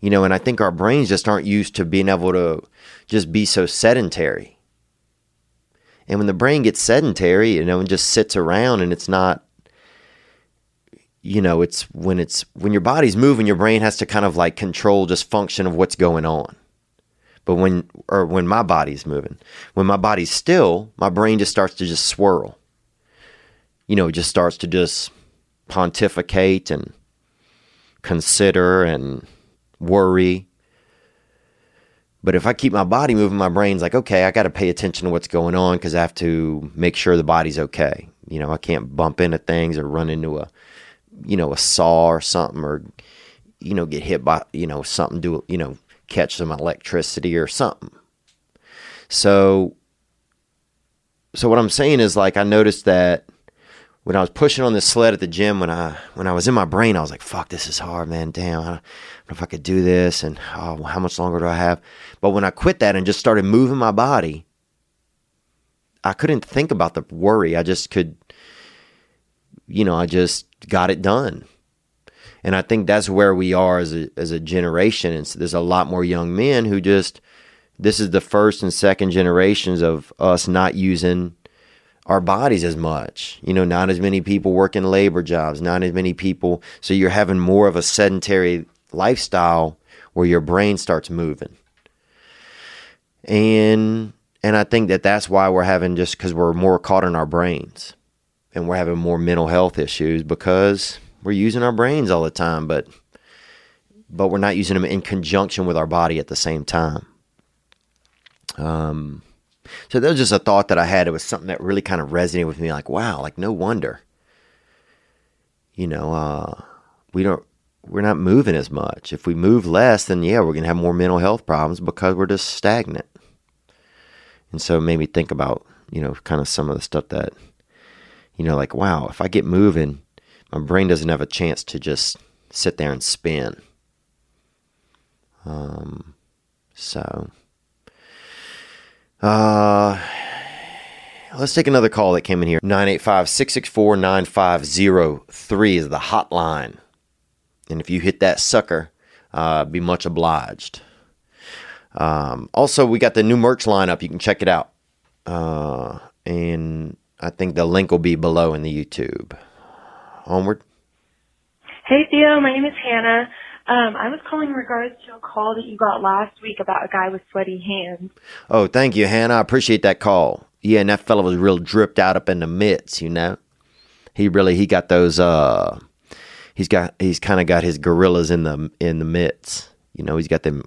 You know, and I think our brains just aren't used to being able to just be so sedentary. And when the brain gets sedentary, you know, and just sits around and it's not you know, it's when it's when your body's moving, your brain has to kind of like control just function of what's going on. But when or when my body's moving, when my body's still, my brain just starts to just swirl. You know, it just starts to just pontificate and consider and worry but if I keep my body moving, my brain's like, okay, I got to pay attention to what's going on because I have to make sure the body's okay. You know, I can't bump into things or run into a, you know, a saw or something or, you know, get hit by, you know, something, do, you know, catch some electricity or something. So, so what I'm saying is like, I noticed that when I was pushing on this sled at the gym, when I, when I was in my brain, I was like, fuck, this is hard, man. Damn I don't know if I could do this and oh, how much longer do I have? But when I quit that and just started moving my body, I couldn't think about the worry. I just could, you know, I just got it done. And I think that's where we are as a, as a generation. And so there's a lot more young men who just, this is the first and second generations of us not using our bodies as much. You know, not as many people working labor jobs, not as many people. So you're having more of a sedentary lifestyle where your brain starts moving. And and I think that that's why we're having just cuz we're more caught in our brains and we're having more mental health issues because we're using our brains all the time but but we're not using them in conjunction with our body at the same time. Um so that was just a thought that I had. It was something that really kind of resonated with me like, wow, like no wonder. You know, uh we don't we're not moving as much. If we move less, then yeah, we're to have more mental health problems because we're just stagnant. And so it made me think about, you know, kind of some of the stuff that, you know, like, wow, if I get moving, my brain doesn't have a chance to just sit there and spin. Um, so, uh, let's take another call that came in here. 985 664 9503 is the hotline. And if you hit that sucker, uh, be much obliged. Um, also, we got the new merch lineup. You can check it out. Uh, and I think the link will be below in the YouTube. Onward. Hey Theo, my name is Hannah. Um, I was calling in regards to a call that you got last week about a guy with sweaty hands. Oh, thank you, Hannah. I appreciate that call. Yeah, and that fellow was real dripped out up in the mitts, you know. He really he got those uh he's got he's kind of got his gorillas in the in the mitts. You know, he's got them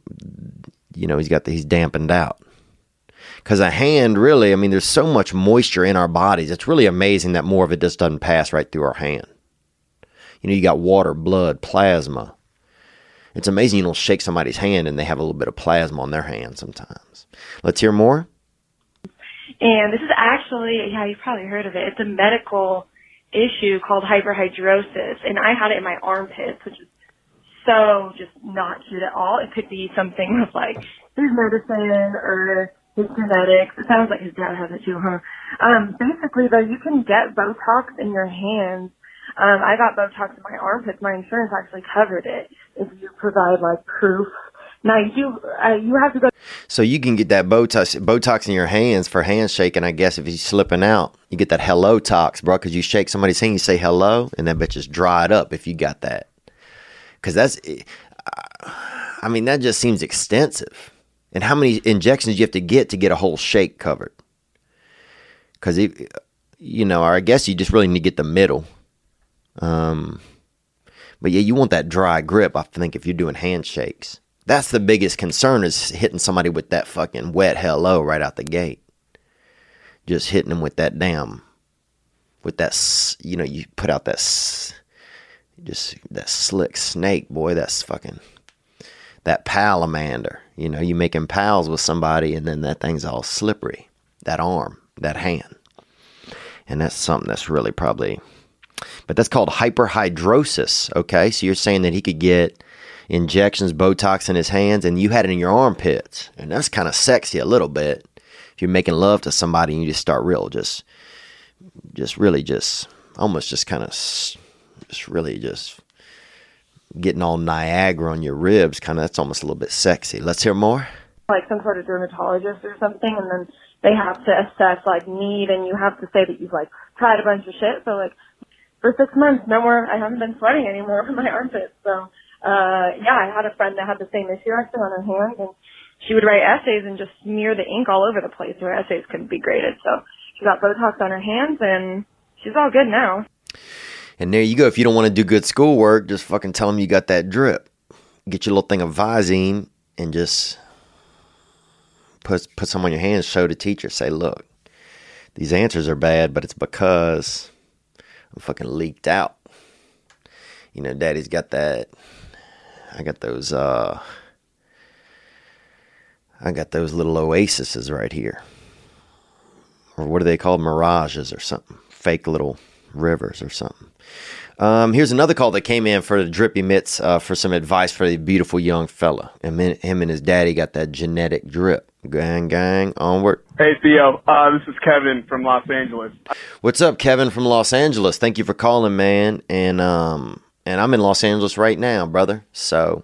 you know, he's got the, he's dampened out. Cuz a hand really, I mean there's so much moisture in our bodies. It's really amazing that more of it just doesn't pass right through our hand. You know, you got water, blood, plasma. It's amazing you don't shake somebody's hand and they have a little bit of plasma on their hand sometimes. Let's hear more. And this is actually, yeah, you've probably heard of it. It's a medical issue called hyperhidrosis, and I had it in my armpits, which is so just not cute at all. It could be something with like his medicine or his genetics. It sounds like his dad has it too, huh? Um, basically though, you can get Botox in your hands. Um, I got Botox in my armpits. My insurance actually covered it if you provide like proof now you uh, you have to go. So you can get that Botox Botox in your hands for handshaking. I guess if you're slipping out, you get that hello tox, bro. Because you shake somebody's hand, you say hello, and that bitch is dried up. If you got that, because that's, uh, I mean, that just seems extensive. And how many injections you have to get to get a whole shake covered? Because you know, or I guess you just really need to get the middle. Um, but yeah, you want that dry grip. I think if you're doing handshakes. That's the biggest concern is hitting somebody with that fucking wet hello right out the gate. Just hitting them with that damn, with that, you know, you put out that, just that slick snake, boy. That's fucking, that palamander. You know, you making pals with somebody and then that thing's all slippery. That arm, that hand. And that's something that's really probably, but that's called hyperhidrosis. Okay. So you're saying that he could get, injections, Botox in his hands, and you had it in your armpits. And that's kind of sexy a little bit. If you're making love to somebody and you just start real, just, just really just, almost just kind of, just really just getting all Niagara on your ribs, kind of, that's almost a little bit sexy. Let's hear more. Like some sort of dermatologist or something, and then they have to assess like need, and you have to say that you've like tried a bunch of shit. So like for six months, no more. I haven't been sweating anymore from my armpits. So uh, yeah, I had a friend that had the same issue actually on her hand, and she would write essays and just smear the ink all over the place. Her essays couldn't be graded, so she got Botox on her hands, and she's all good now. And there you go. If you don't want to do good schoolwork, just fucking tell them you got that drip. Get your little thing of Visine and just put put some on your hands. Show the teacher. Say, look, these answers are bad, but it's because fucking leaked out. You know, Daddy's got that I got those uh I got those little oases right here. Or what are they called? Mirages or something. Fake little rivers or something. Um, here's another call that came in for the drippy mitts uh, for some advice for the beautiful young fella. And him and his daddy got that genetic drip. Gang, gang, onward. Hey, Theo. Uh, this is Kevin from Los Angeles. What's up, Kevin from Los Angeles? Thank you for calling, man. And um, and I'm in Los Angeles right now, brother. So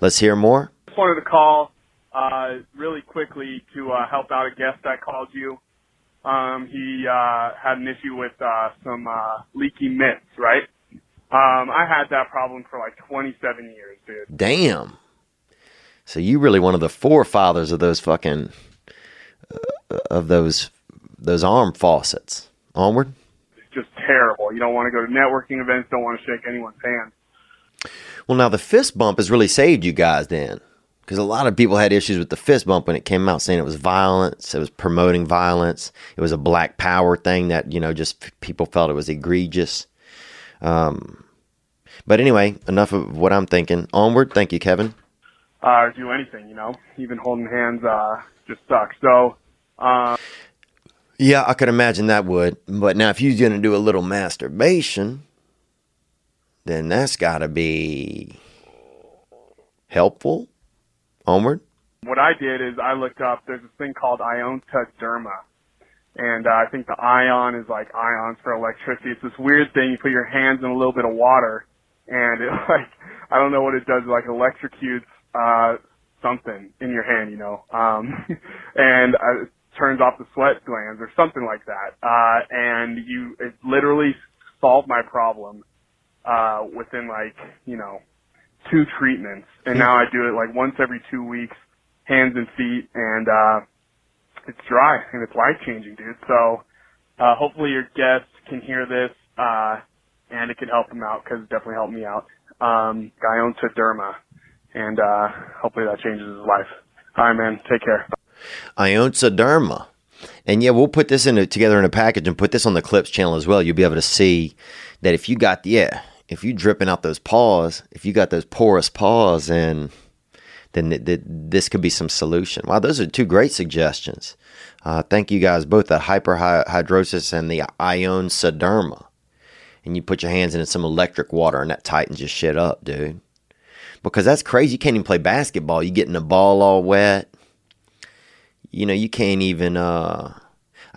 let's hear more. Just wanted to call uh, really quickly to uh, help out a guest that called you. Um, he uh, had an issue with uh, some uh, leaky mitts, right? Um, I had that problem for like 27 years, dude. Damn. So you really one of the forefathers of those fucking uh, of those those arm faucets. Onward It's just terrible. You don't want to go to networking events, don't want to shake anyone's hand. Well, now the fist bump has really saved you guys then. Because a lot of people had issues with the fist bump when it came out, saying it was violence, it was promoting violence, it was a black power thing that, you know, just people felt it was egregious. Um, but anyway, enough of what I'm thinking. Onward. Thank you, Kevin. Uh, do anything, you know, even holding hands uh, just sucks. So, uh, yeah, I could imagine that would. But now, if you're going to do a little masturbation, then that's got to be helpful. Onward. What I did is I looked up. There's this thing called Ionta Derma, and uh, I think the ion is like ions for electricity. It's this weird thing. You put your hands in a little bit of water, and it like I don't know what it does. Like electrocutes uh, something in your hand, you know. Um, and uh, turns off the sweat glands or something like that. Uh, and you, it literally solved my problem. uh, within like you know two treatments, and now I do it like once every two weeks, hands and feet, and uh, it's dry and it's life changing, dude. So uh, hopefully your guests can hear this, uh, and it can help him out because it definitely helped me out. Um, Guyonta Derma, and uh, hopefully that changes his life. All right, man. Take care. Ionsa Derma. And yeah, we'll put this in a, together in a package and put this on the Clips channel as well. You'll be able to see that if you got yeah, if you dripping out those paws, if you got those porous paws, and then th- th- this could be some solution. Wow, those are two great suggestions. Uh, thank you guys both the hyperhidrosis and the Ionsa Derma. And you put your hands into some electric water and that tightens your shit up, dude. Because that's crazy. You can't even play basketball. You're getting the ball all wet. You know, you can't even uh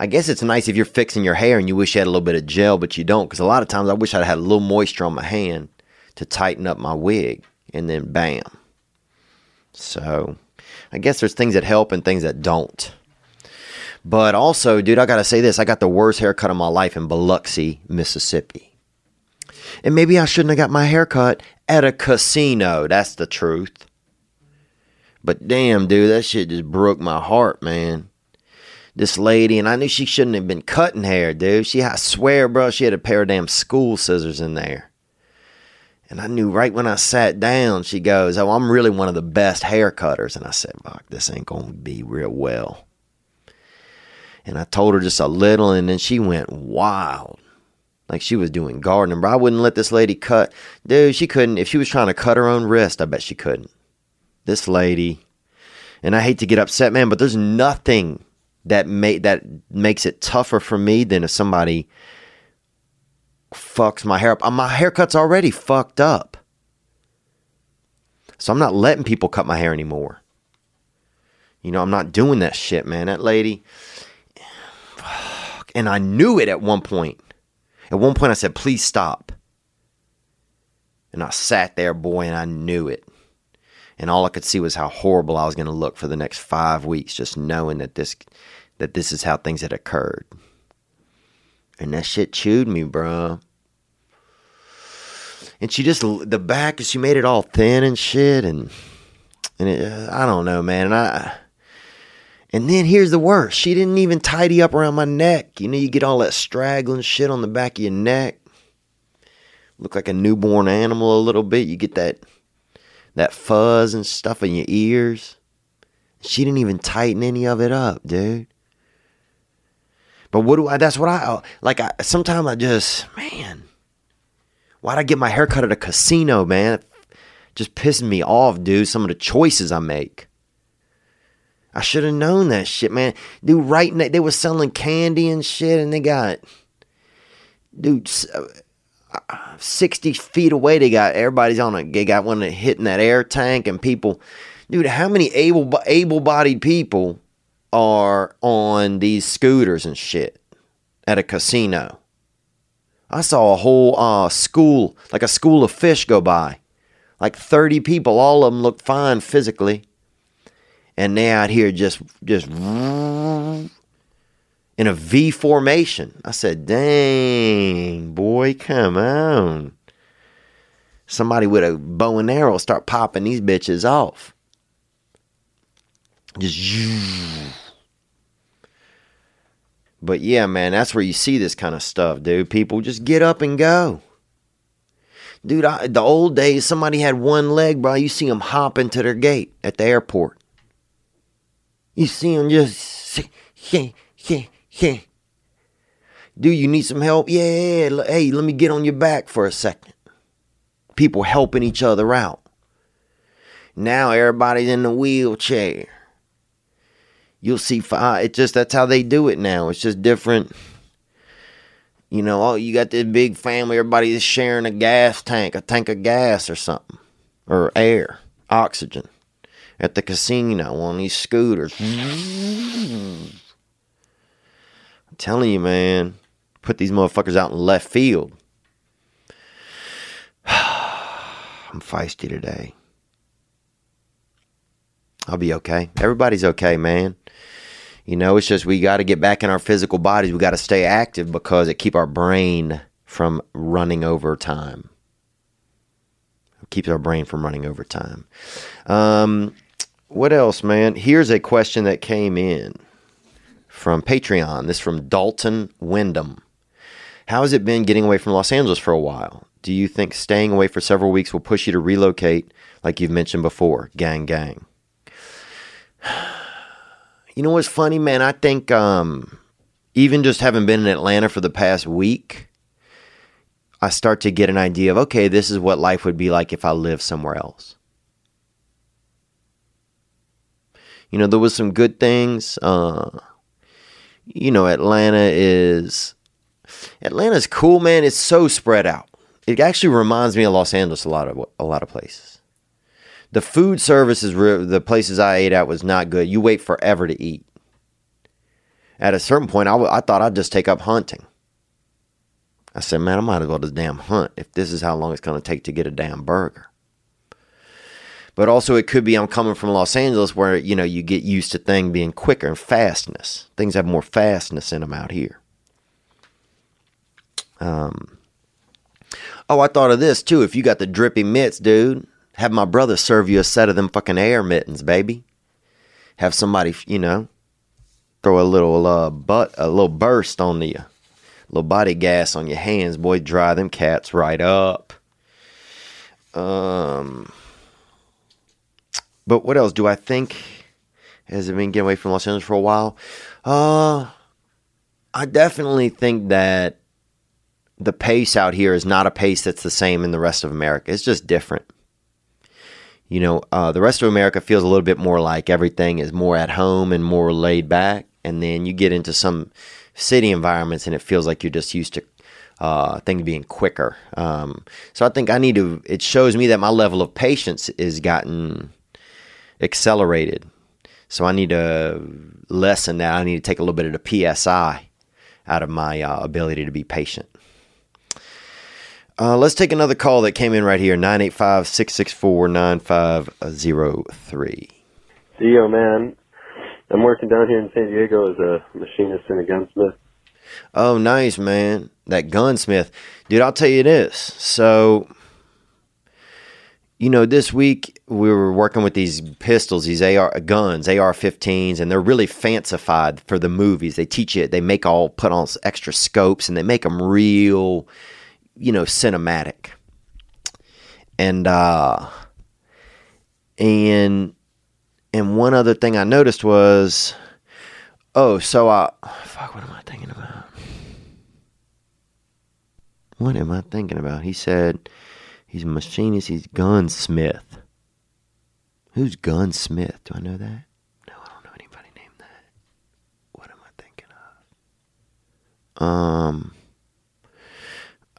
I guess it's nice if you're fixing your hair and you wish you had a little bit of gel, but you don't. Because a lot of times I wish I'd had a little moisture on my hand to tighten up my wig, and then bam. So I guess there's things that help and things that don't. But also, dude, I gotta say this: I got the worst haircut of my life in Biloxi, Mississippi. And maybe I shouldn't have got my hair cut at a casino. That's the truth. But damn, dude, that shit just broke my heart, man this lady, and I knew she shouldn't have been cutting hair, dude. She, I swear, bro, she had a pair of damn school scissors in there. And I knew right when I sat down, she goes, Oh, I'm really one of the best hair cutters. And I said, Fuck, this ain't going to be real well. And I told her just a little, and then she went wild. Like she was doing gardening, bro. I wouldn't let this lady cut. Dude, she couldn't. If she was trying to cut her own wrist, I bet she couldn't. This lady, and I hate to get upset, man, but there's nothing that make that makes it tougher for me than if somebody fucks my hair up. Uh, my haircut's already fucked up. So I'm not letting people cut my hair anymore. You know, I'm not doing that shit, man. That lady. And I knew it at one point. At one point, I said, please stop. And I sat there, boy, and I knew it. And all I could see was how horrible I was going to look for the next five weeks, just knowing that this that this is how things had occurred. And that shit chewed me, bro. And she just the back, she made it all thin and shit, and and it, I don't know, man. And I and then here's the worst: she didn't even tidy up around my neck. You know, you get all that straggling shit on the back of your neck. Look like a newborn animal a little bit. You get that that fuzz and stuff in your ears. She didn't even tighten any of it up, dude. But what do I? That's what I uh, like. I sometimes I just man, why'd I get my hair cut at a casino, man? It just pissing me off, dude. Some of the choices I make. I should have known that shit, man. Dude, right now they were selling candy and shit, and they got, dude, uh, sixty feet away. They got everybody's on a. They got one hitting that air tank, and people, dude, how many able able-bodied people are on these scooters and shit at a casino. I saw a whole uh, school, like a school of fish go by. Like 30 people, all of them looked fine physically. And they out here just just in a V formation. I said, dang, boy, come on. Somebody with a bow and arrow start popping these bitches off. Just. But yeah, man, that's where you see this kind of stuff, dude. People just get up and go. Dude, I, the old days, somebody had one leg, bro. You see them hopping to their gate at the airport. You see them just, yeah, yeah, yeah. Do you need some help? Yeah, hey, let me get on your back for a second. People helping each other out. Now everybody's in the wheelchair you'll see five. Uh, it's just that's how they do it now. It's just different. You know, oh, you got this big family, everybody's sharing a gas tank, a tank of gas or something, or air, oxygen at the casino on these scooters. I'm telling you, man, put these motherfuckers out in left field. I'm feisty today. I'll be okay. Everybody's okay, man. You know, it's just we got to get back in our physical bodies. We got to stay active because it keep our brain from running over time. It keeps our brain from running over time. Um, what else, man? Here's a question that came in from Patreon. This from Dalton Wyndham. How has it been getting away from Los Angeles for a while? Do you think staying away for several weeks will push you to relocate, like you've mentioned before? Gang, gang. You know what's funny, man? I think um, even just having been in Atlanta for the past week, I start to get an idea of okay, this is what life would be like if I lived somewhere else. You know, there was some good things. Uh, you know, Atlanta is Atlanta's cool, man. It's so spread out. It actually reminds me of Los Angeles a lot of a lot of places. The food service is the places I ate at was not good. You wait forever to eat. At a certain point, I, w- I thought I'd just take up hunting. I said, man, I might as well just damn hunt if this is how long it's going to take to get a damn burger. But also, it could be I'm coming from Los Angeles where, you know, you get used to things being quicker and fastness. Things have more fastness in them out here. Um, oh, I thought of this too. If you got the drippy mitts, dude, have my brother serve you a set of them fucking air mittens, baby. Have somebody, you know, throw a little uh, butt, a little burst on the, uh, little body gas on your hands, boy. Dry them cats right up. Um, but what else do I think? Has it been getting away from Los Angeles for a while? Uh, I definitely think that the pace out here is not a pace that's the same in the rest of America. It's just different. You know, uh, the rest of America feels a little bit more like everything is more at home and more laid back. And then you get into some city environments and it feels like you're just used to uh, things being quicker. Um, so I think I need to, it shows me that my level of patience is gotten accelerated. So I need to lessen that. I need to take a little bit of the PSI out of my uh, ability to be patient. Uh, let's take another call that came in right here 985 664 9503. Dio, man. I'm working down here in San Diego as a machinist and a gunsmith. Oh, nice, man. That gunsmith. Dude, I'll tell you this. So, you know, this week we were working with these pistols, these AR guns, AR-15s, and they're really fancified for the movies. They teach it, they make all put on extra scopes, and they make them real you know, cinematic. And uh and and one other thing I noticed was oh, so I fuck what am I thinking about? What am I thinking about? He said he's a machinist, he's gunsmith. Who's gunsmith? Do I know that? No, I don't know anybody named that. What am I thinking of? Um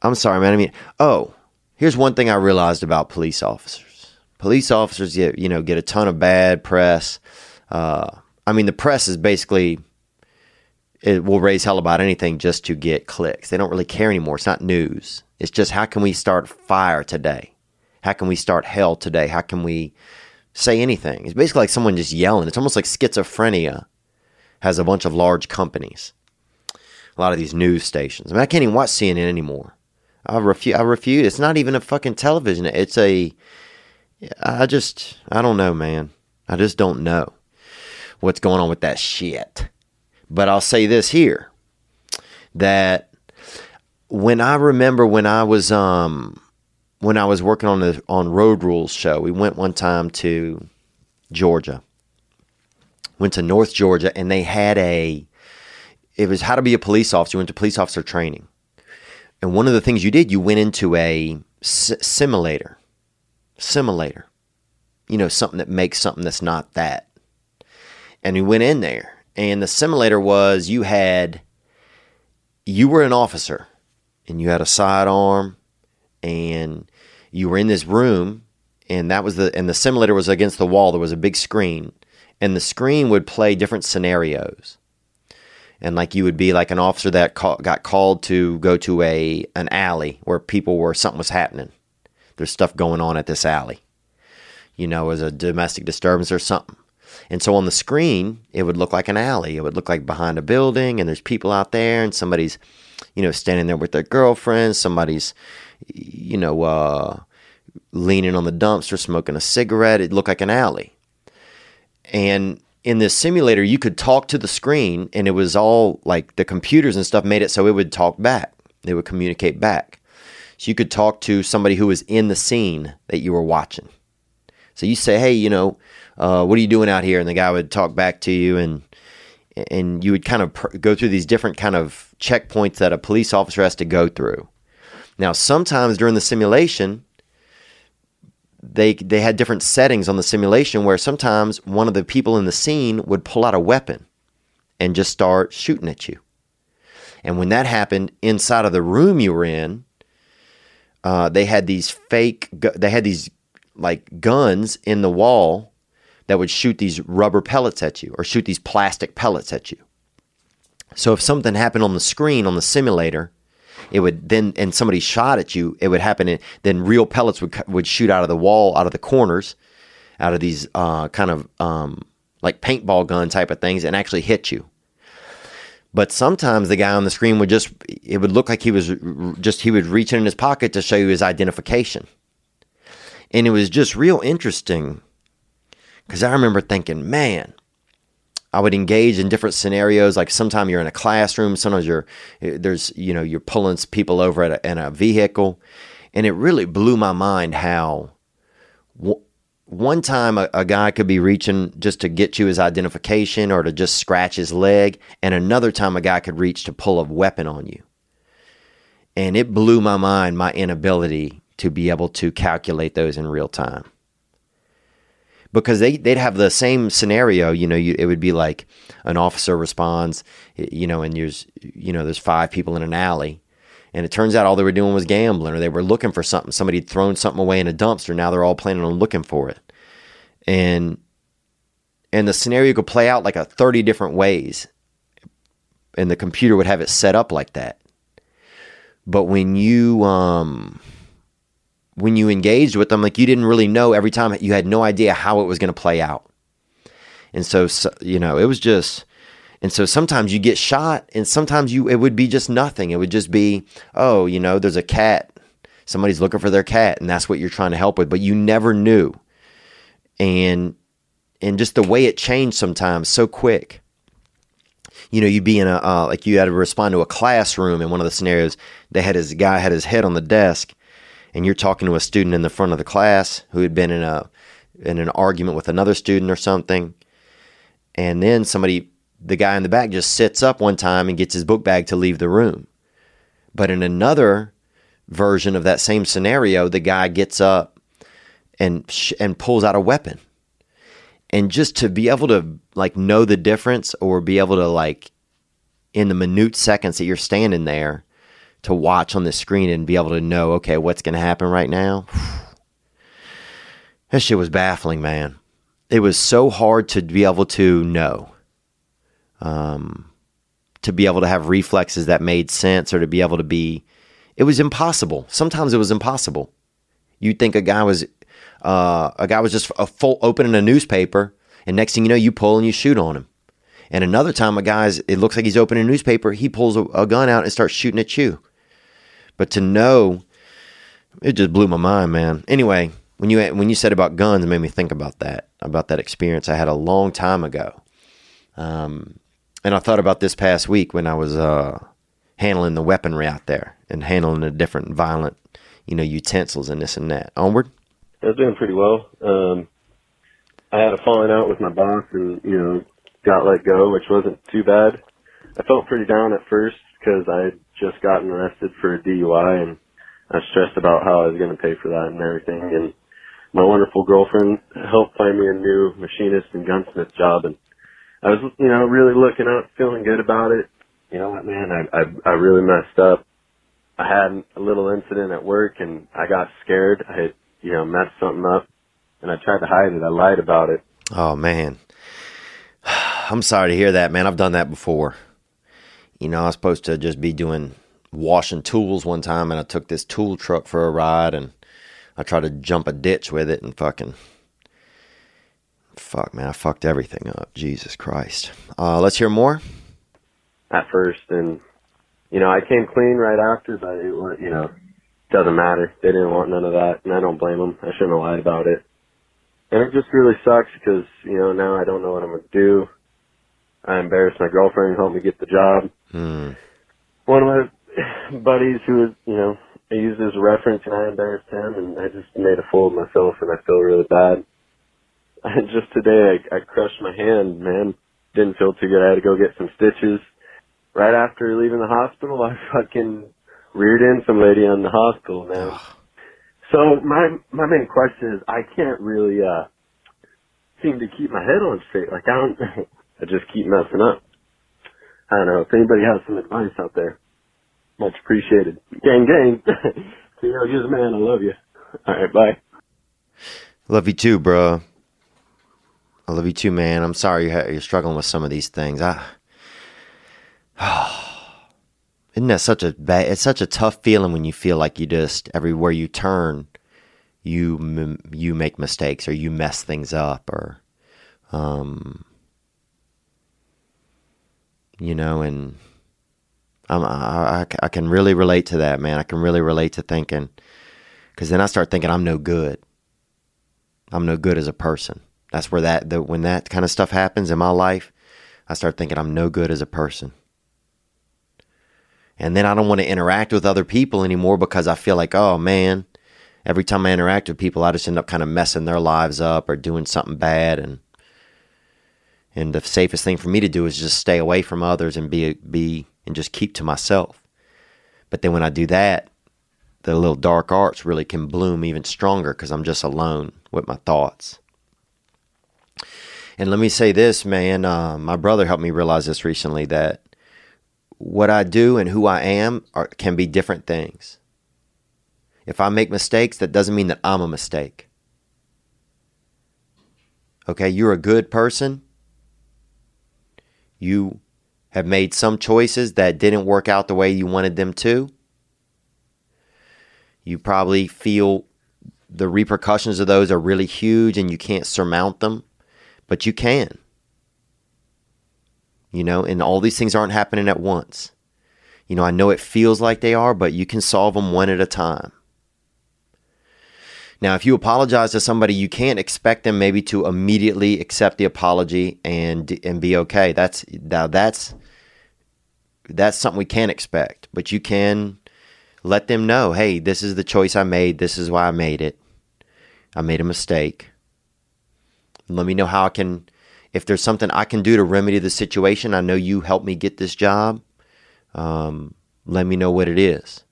I'm sorry, man. I mean, oh, here's one thing I realized about police officers. Police officers, get, you know, get a ton of bad press. Uh, I mean, the press is basically it will raise hell about anything just to get clicks. They don't really care anymore. It's not news. It's just how can we start fire today? How can we start hell today? How can we say anything? It's basically like someone just yelling. It's almost like schizophrenia has a bunch of large companies. A lot of these news stations. I mean, I can't even watch CNN anymore. I refuse. I refuse. It's not even a fucking television. It's a. I just. I don't know, man. I just don't know what's going on with that shit. But I'll say this here, that when I remember when I was um when I was working on the on Road Rules show, we went one time to Georgia. Went to North Georgia, and they had a. It was how to be a police officer. You went to police officer training and one of the things you did, you went into a simulator. Simulator. You know, something that makes something that's not that. And we went in there. And the simulator was you had, you were an officer and you had a sidearm and you were in this room and that was the, and the simulator was against the wall. There was a big screen and the screen would play different scenarios and like you would be like an officer that got called to go to a an alley where people were something was happening. There's stuff going on at this alley. You know, as a domestic disturbance or something. And so on the screen, it would look like an alley. It would look like behind a building, and there's people out there, and somebody's, you know, standing there with their girlfriend. Somebody's, you know, uh, leaning on the dumpster, smoking a cigarette. It looked like an alley. And in this simulator, you could talk to the screen, and it was all like the computers and stuff made it so it would talk back, it would communicate back. So you could talk to somebody who was in the scene that you were watching. So you say, "Hey, you know, uh, what are you doing out here?" And the guy would talk back to you, and and you would kind of pr- go through these different kind of checkpoints that a police officer has to go through. Now, sometimes during the simulation, they they had different settings on the simulation where sometimes one of the people in the scene would pull out a weapon and just start shooting at you. And when that happened inside of the room you were in, uh, they had these fake they had these like guns in the wall that would shoot these rubber pellets at you or shoot these plastic pellets at you. So if something happened on the screen on the simulator, it would then and somebody shot at you, it would happen. And then real pellets would would shoot out of the wall, out of the corners, out of these uh, kind of um, like paintball gun type of things, and actually hit you. But sometimes the guy on the screen would just it would look like he was just he would reach in his pocket to show you his identification, and it was just real interesting because I remember thinking, man, I would engage in different scenarios. Like sometimes you're in a classroom, sometimes you're eh, there's you know you're pulling people over at a, in a vehicle, and it really blew my mind how w- one time a, a, guy could be reaching just to get you his identification or to just scratch his leg, and another time a guy could reach to pull a weapon on you, and it blew my mind my inability to be able to calculate those in real time because they they'd have the same scenario. You know, you, it would be like an officer responds, you know, and there's you know there's five people in an alley, and it turns out all they were doing was gambling or they were looking for something. Somebody had thrown something away in a dumpster. Now they're all planning on looking for it, and and the scenario could play out like a thirty different ways, and the computer would have it set up like that. But when you um when you engaged with them, like you didn't really know every time, you had no idea how it was going to play out. And so, so, you know, it was just, and so sometimes you get shot, and sometimes you, it would be just nothing. It would just be, oh, you know, there's a cat. Somebody's looking for their cat, and that's what you're trying to help with, but you never knew. And, and just the way it changed sometimes so quick. You know, you'd be in a, uh, like you had to respond to a classroom in one of the scenarios. They had his guy had his head on the desk and you're talking to a student in the front of the class who had been in a in an argument with another student or something. And then somebody the guy in the back just sits up one time and gets his book bag to leave the room. But in another version of that same scenario the guy gets up and sh- and pulls out a weapon. And just to be able to like know the difference or be able to like in the minute seconds that you're standing there to watch on the screen and be able to know, okay, what's going to happen right now. that shit was baffling, man. It was so hard to be able to know, um, to be able to have reflexes that made sense, or to be able to be. It was impossible. Sometimes it was impossible. You'd think a guy was, uh, a guy was just a full opening a newspaper, and next thing you know, you pull and you shoot on him. And another time, a guy's, it looks like he's opening a newspaper, he pulls a, a gun out and starts shooting at you. But to know, it just blew my mind, man. Anyway, when you when you said about guns, it made me think about that, about that experience I had a long time ago. Um, and I thought about this past week when I was uh, handling the weaponry out there and handling the different violent, you know, utensils and this and that. Onward. I was doing pretty well. Um, I had a falling out with my boss, and you know, got let go, which wasn't too bad. I felt pretty down at first because I just gotten arrested for a DUI and I stressed about how I was going to pay for that and everything. And my wonderful girlfriend helped find me a new machinist and gunsmith job. And I was, you know, really looking up, feeling good about it. You know what, man, I, I, I really messed up. I had a little incident at work and I got scared. I had, you know, messed something up and I tried to hide it. I lied about it. Oh man. I'm sorry to hear that, man. I've done that before. You know, I was supposed to just be doing washing tools one time, and I took this tool truck for a ride, and I tried to jump a ditch with it, and fucking fuck, man, I fucked everything up. Jesus Christ. Uh, let's hear more. At first, and you know, I came clean right after, but it was, you know, doesn't matter. They didn't want none of that, and I don't blame them. I shouldn't have lied about it. And it just really sucks because, you know, now I don't know what I'm going to do. I embarrassed my girlfriend who helped me get the job. Hmm. One of my buddies who was, you know, I used as a reference and I embarrassed him and I just made a fool of myself and I feel really bad. And just today I, I crushed my hand, man. Didn't feel too good. I had to go get some stitches. Right after leaving the hospital, I fucking reared in some lady in the hospital, man. So my my main question is I can't really uh seem to keep my head on straight. Like I don't I just keep messing up. I don't know. If anybody has some advice out there, much appreciated. Gang gang. you you're the man, I love you. All right, bye. Love you too, bro. I love you too, man. I'm sorry you're struggling with some of these things. I, isn't that such a bad? It's such a tough feeling when you feel like you just everywhere you turn, you you make mistakes or you mess things up or, um, you know, and I'm, I, I can really relate to that, man. I can really relate to thinking, because then I start thinking I'm no good. I'm no good as a person. That's where that the, when that kind of stuff happens in my life, I start thinking I'm no good as a person. And then I don't want to interact with other people anymore because I feel like, oh man, every time I interact with people, I just end up kind of messing their lives up or doing something bad. And and the safest thing for me to do is just stay away from others and be be and just keep to myself. But then when I do that, the little dark arts really can bloom even stronger because I'm just alone with my thoughts. And let me say this, man. Uh, my brother helped me realize this recently that what I do and who I am are, can be different things. If I make mistakes, that doesn't mean that I'm a mistake. Okay, you're a good person. You have made some choices that didn't work out the way you wanted them to. You probably feel the repercussions of those are really huge and you can't surmount them but you can. You know, and all these things aren't happening at once. You know, I know it feels like they are, but you can solve them one at a time. Now, if you apologize to somebody, you can't expect them maybe to immediately accept the apology and and be okay. That's now that's that's something we can't expect. But you can let them know, hey, this is the choice I made. This is why I made it. I made a mistake. Let me know how I can, if there's something I can do to remedy the situation. I know you helped me get this job. Um, let me know what it is.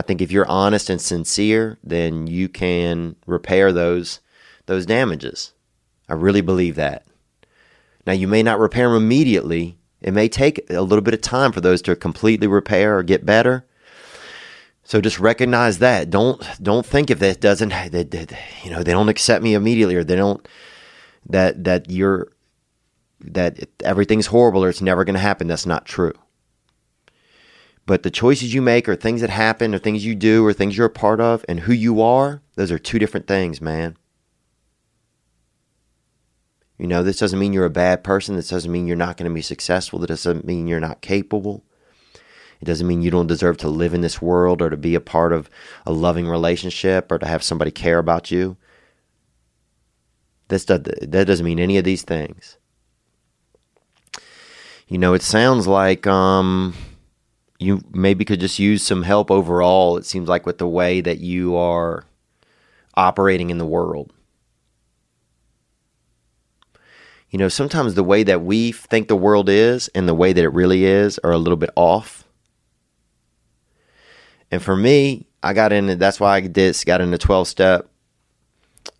I think if you're honest and sincere, then you can repair those those damages. I really believe that. Now you may not repair them immediately. It may take a little bit of time for those to completely repair or get better. So just recognize that. Don't don't think if that doesn't that, that you know they don't accept me immediately or they don't that that you're that everything's horrible or it's never going to happen. That's not true. But the choices you make or things that happen or things you do or things you're a part of and who you are, those are two different things, man. You know, this doesn't mean you're a bad person. This doesn't mean you're not going to be successful. This doesn't mean you're not capable. It doesn't mean you don't deserve to live in this world or to be a part of a loving relationship or to have somebody care about you. This does, that doesn't mean any of these things. You know, it sounds like um, you maybe could just use some help overall. It seems like with the way that you are operating in the world. You know, sometimes the way that we think the world is and the way that it really is are a little bit off. And for me, I got into that's why I did got into 12 step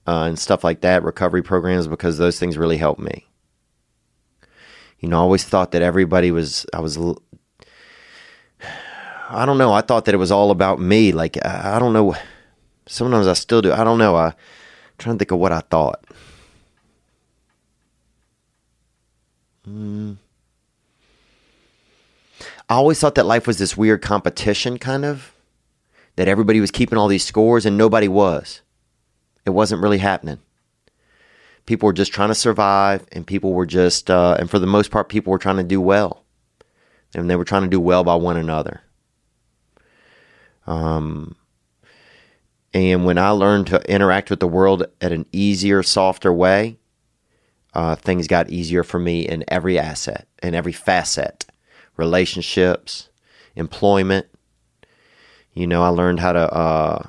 uh, and stuff like that, recovery programs, because those things really helped me. You know, I always thought that everybody was, I was, I don't know, I thought that it was all about me. Like, I don't know, sometimes I still do. I don't know. I, I'm trying to think of what I thought. Hmm. I always thought that life was this weird competition, kind of that everybody was keeping all these scores and nobody was. It wasn't really happening. People were just trying to survive, and people were just, uh, and for the most part, people were trying to do well. And they were trying to do well by one another. Um, and when I learned to interact with the world at an easier, softer way, uh, things got easier for me in every asset, in every facet, relationships, employment. You know, I learned how to, uh,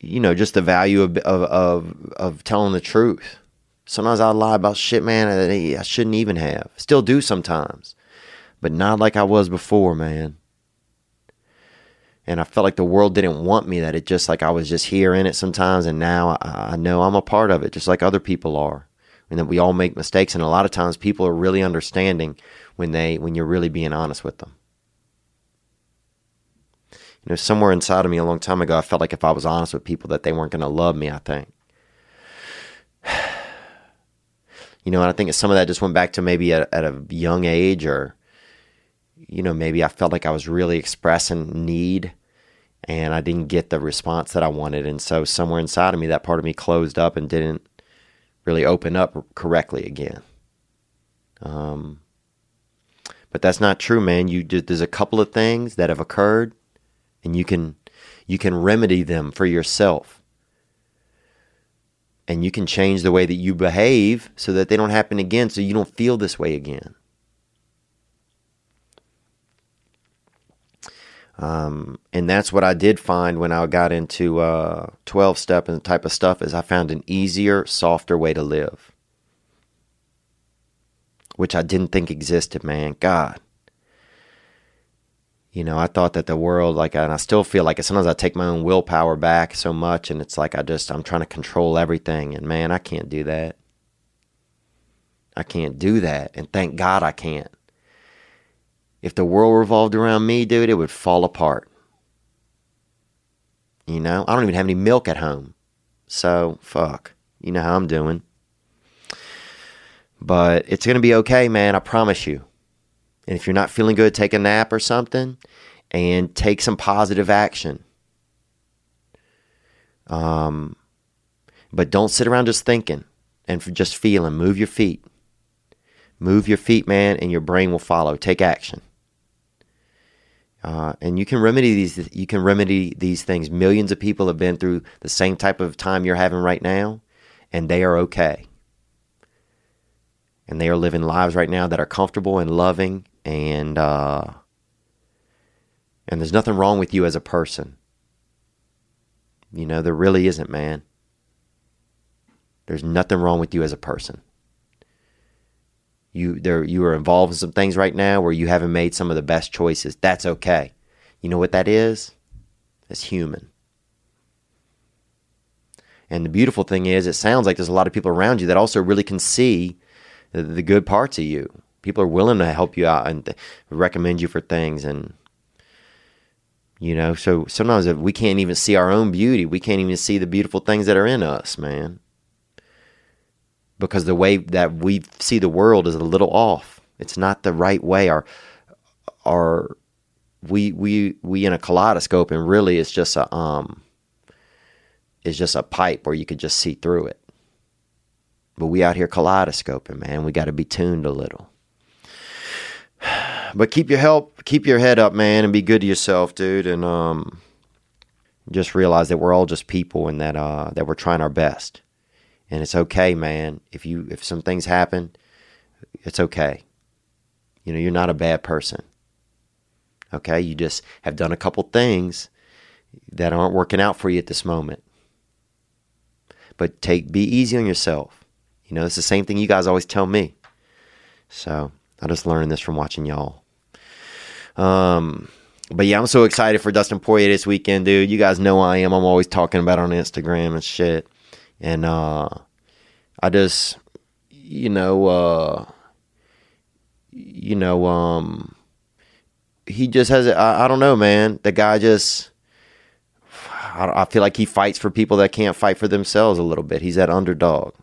you know, just the value of, of, of, of telling the truth. Sometimes I lie about shit, man, that I shouldn't even have. Still do sometimes, but not like I was before, man and I felt like the world didn't want me. That it just like I was just here in it sometimes, and now I, I know I'm a part of it, just like other people are, and that we all make mistakes. And a lot of times, people are really understanding when they when you're really being honest with them. You know, somewhere inside of me a long time ago, I felt like if I was honest with people, that they weren't going to love me. I think. You know, and I think some of that just went back to maybe at, at a young age or you know, maybe I felt like I was really expressing need and I didn't get the response that I wanted. And so somewhere inside of me, that part of me closed up and didn't really open up correctly again. Um, but that's not true, man. You there's a couple of things that have occurred, and you can you can remedy them for yourself, and you can change the way that you behave so that they don't happen again, so you don't feel this way again. Um, and that's what I did find when I got into uh, 12 step and type of stuff is I found an easier, softer way to live, which I didn't think existed, man. God. You know, I thought that the world, like, and I still feel like it. Sometimes I take my own willpower back so much, and it's like I just, I'm trying to control everything. And man, I can't do that. I can't do that. And thank God I can't. If the world revolved around me, dude, it would fall apart. You know, I don't even have any milk at home. So, fuck. You know how I'm doing. But it's going to be okay, man. I promise you. And if you're not feeling good, take a nap or something and take some positive action. Um, but don't sit around just thinking and just feeling. Move your feet. Move your feet, man, and your brain will follow. Take action. Uh, and you can remedy these. You can remedy these things. Millions of people have been through the same type of time you're having right now, and they are okay. And they are living lives right now that are comfortable and loving, and uh, and there's nothing wrong with you as a person. You know, there really isn't, man. There's nothing wrong with you as a person you there you are involved in some things right now where you haven't made some of the best choices. That's okay. You know what that is? It's human. And the beautiful thing is, it sounds like there's a lot of people around you that also really can see the, the good parts of you. People are willing to help you out and th- recommend you for things. And, you know, so sometimes if we can't even see our own beauty, we can't even see the beautiful things that are in us, man because the way that we see the world is a little off. It's not the right way. Our our we we we in a kaleidoscope, and really it's just a um it's just a pipe where you could just see through it. But we out here kaleidoscoping, man. We got to be tuned a little. But keep your help, keep your head up, man, and be good to yourself, dude. And um, just realize that we're all just people, and that uh, that we're trying our best and it's okay, man. If you if some things happen, it's okay. You know, you're not a bad person. Okay, you just have done a couple things that aren't working out for you at this moment. But take be easy on yourself. You know, it's the same thing you guys always tell me. So I just learned this from watching y'all. Um, but yeah, I'm so excited for Dustin Poirier this weekend, dude. You guys know I am. I'm always talking about on Instagram and shit and uh, I just you know uh, you know um, he just has I, I don't know man. The guy just I, I feel like he fights for people that can't fight for themselves a little bit. He's that underdog.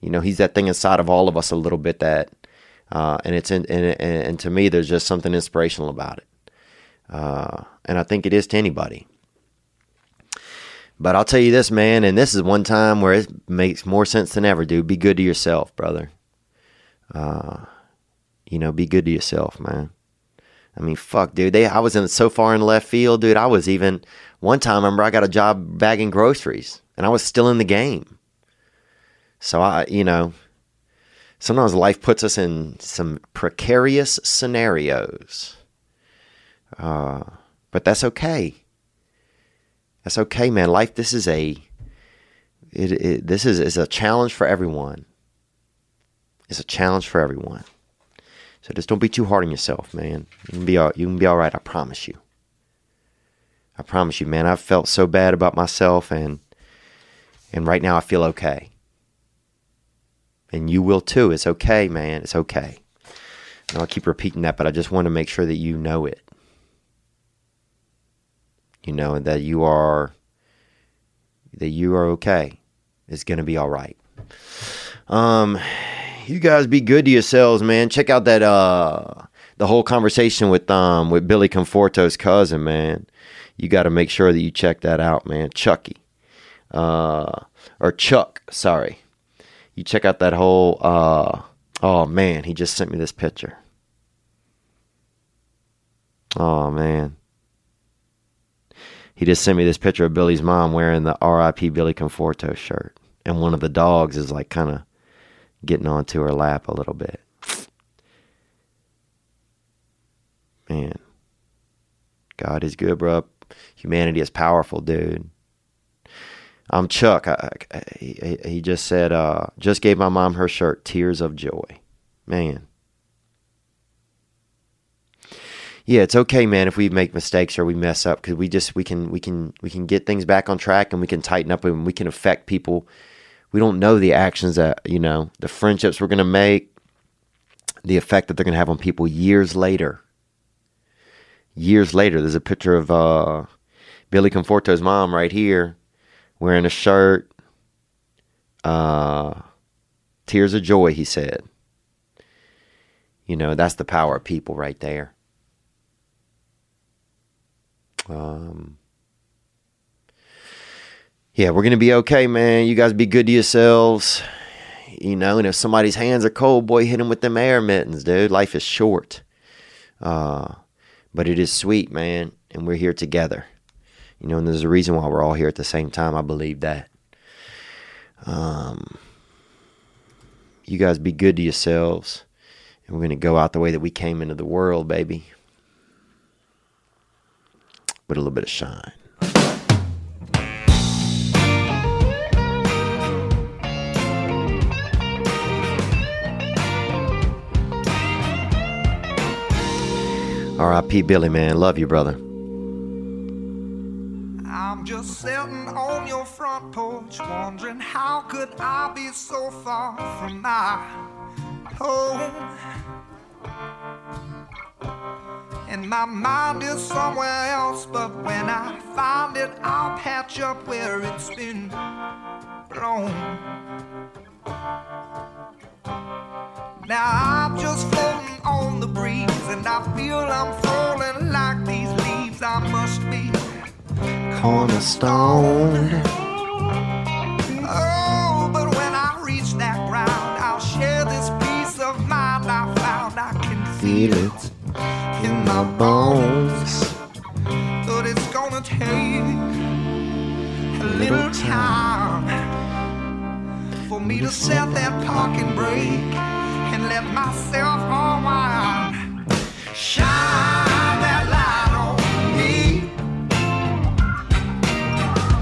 You know he's that thing inside of all of us a little bit that uh, and it's in, and, and to me there's just something inspirational about it. Uh, and I think it is to anybody but I'll tell you this, man, and this is one time where it makes more sense than ever, dude. Be good to yourself, brother. Uh, you know, be good to yourself, man. I mean, fuck, dude. They I was in so far in left field, dude. I was even one time. I remember I got a job bagging groceries, and I was still in the game. So I, you know, sometimes life puts us in some precarious scenarios. Uh, but that's okay. That's okay, man. Life. This is a. It, it this is is a challenge for everyone. It's a challenge for everyone. So just don't be too hard on yourself, man. You can be all, you can be all right. I promise you. I promise you, man. I've felt so bad about myself, and and right now I feel okay. And you will too. It's okay, man. It's okay. And I'll keep repeating that, but I just want to make sure that you know it. You know that you are that you are okay. It's gonna be all right. Um you guys be good to yourselves, man. Check out that uh the whole conversation with um with Billy Conforto's cousin, man. You got to make sure that you check that out, man. Chucky, uh, or Chuck, sorry. You check out that whole. Uh, oh man, he just sent me this picture. Oh man. He just sent me this picture of Billy's mom wearing the RIP Billy Conforto shirt. And one of the dogs is like kind of getting onto her lap a little bit. Man, God is good, bro. Humanity is powerful, dude. I'm Chuck. I, I, he, he just said, uh, just gave my mom her shirt, Tears of Joy. Man. Yeah, it's okay, man, if we make mistakes or we mess up because we just we can we can we can get things back on track and we can tighten up and we can affect people. We don't know the actions that you know the friendships we're going to make the effect that they're going to have on people years later. Years later there's a picture of uh, billy conforto's mom right here wearing a shirt uh, tears of joy he said. You know that's the power of people right there um, yeah, we're gonna be okay, man. You guys be good to yourselves. You know, and if somebody's hands are cold, boy, hit them with them air mittens, dude. Life is short. Uh, but it is sweet, man, and we're here together. You know, and there's a reason why we're all here at the same time. I believe that. Um, you guys be good to yourselves, and we're gonna go out the way that we came into the world, baby, with a little bit of shine. R.I.P. Billy, man. Love you, brother. I'm just sitting on your front porch, wondering how could I be so far from my home? And my mind is somewhere else, but when I find it, I'll patch up where it's been blown. Now I'm just floating on the breeze, and I feel I'm falling like these leaves. I must be cornerstone. Oh, but when I reach that ground, I'll share this peace of mind I found. I can feel it my bones, but it's gonna take a little time for me to set that parking brake and let myself unwind. Shine that light on me.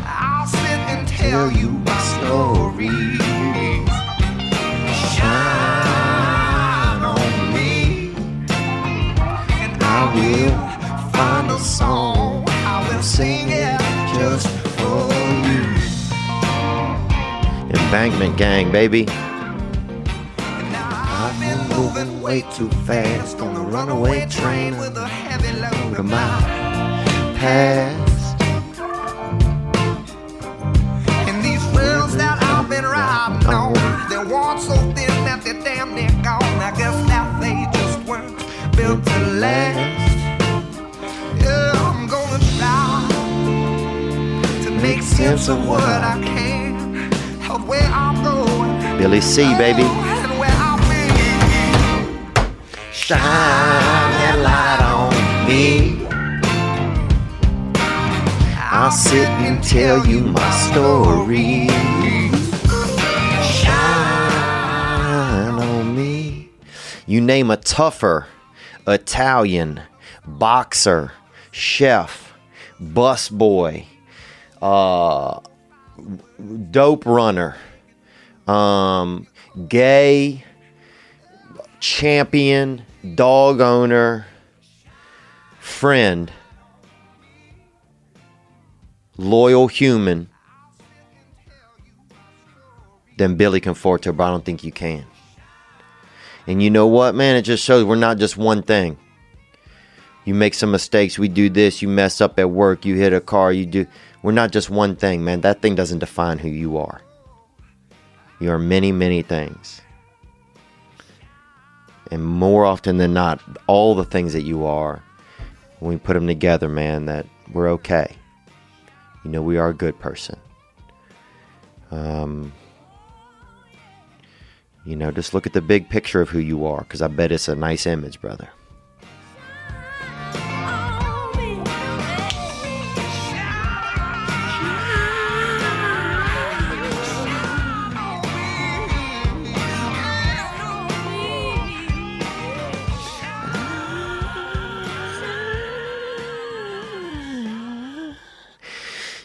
I'll sit and tell you my stories. Song. I will sing it just for you. Embankment Gang, baby moving way too fast on the runaway train with a heavy load of my past. And these rails that I've been riding on, they're worn so thin that they're damn near gone. I guess that they just weren't built to last. sense of what I can, of where I'm going. Billy C, oh, baby. Shine that light on me. I'll sit and tell you my story. Shine on me. You name a tougher Italian boxer, chef, busboy uh, dope runner, um, gay, champion, dog owner, friend, loyal human, then Billy Conforto, but I don't think you can. And you know what, man? It just shows we're not just one thing. You make some mistakes, we do this, you mess up at work, you hit a car, you do. We're not just one thing, man. That thing doesn't define who you are. You are many, many things. And more often than not, all the things that you are, when we put them together, man, that we're okay. You know, we are a good person. Um, you know, just look at the big picture of who you are, because I bet it's a nice image, brother.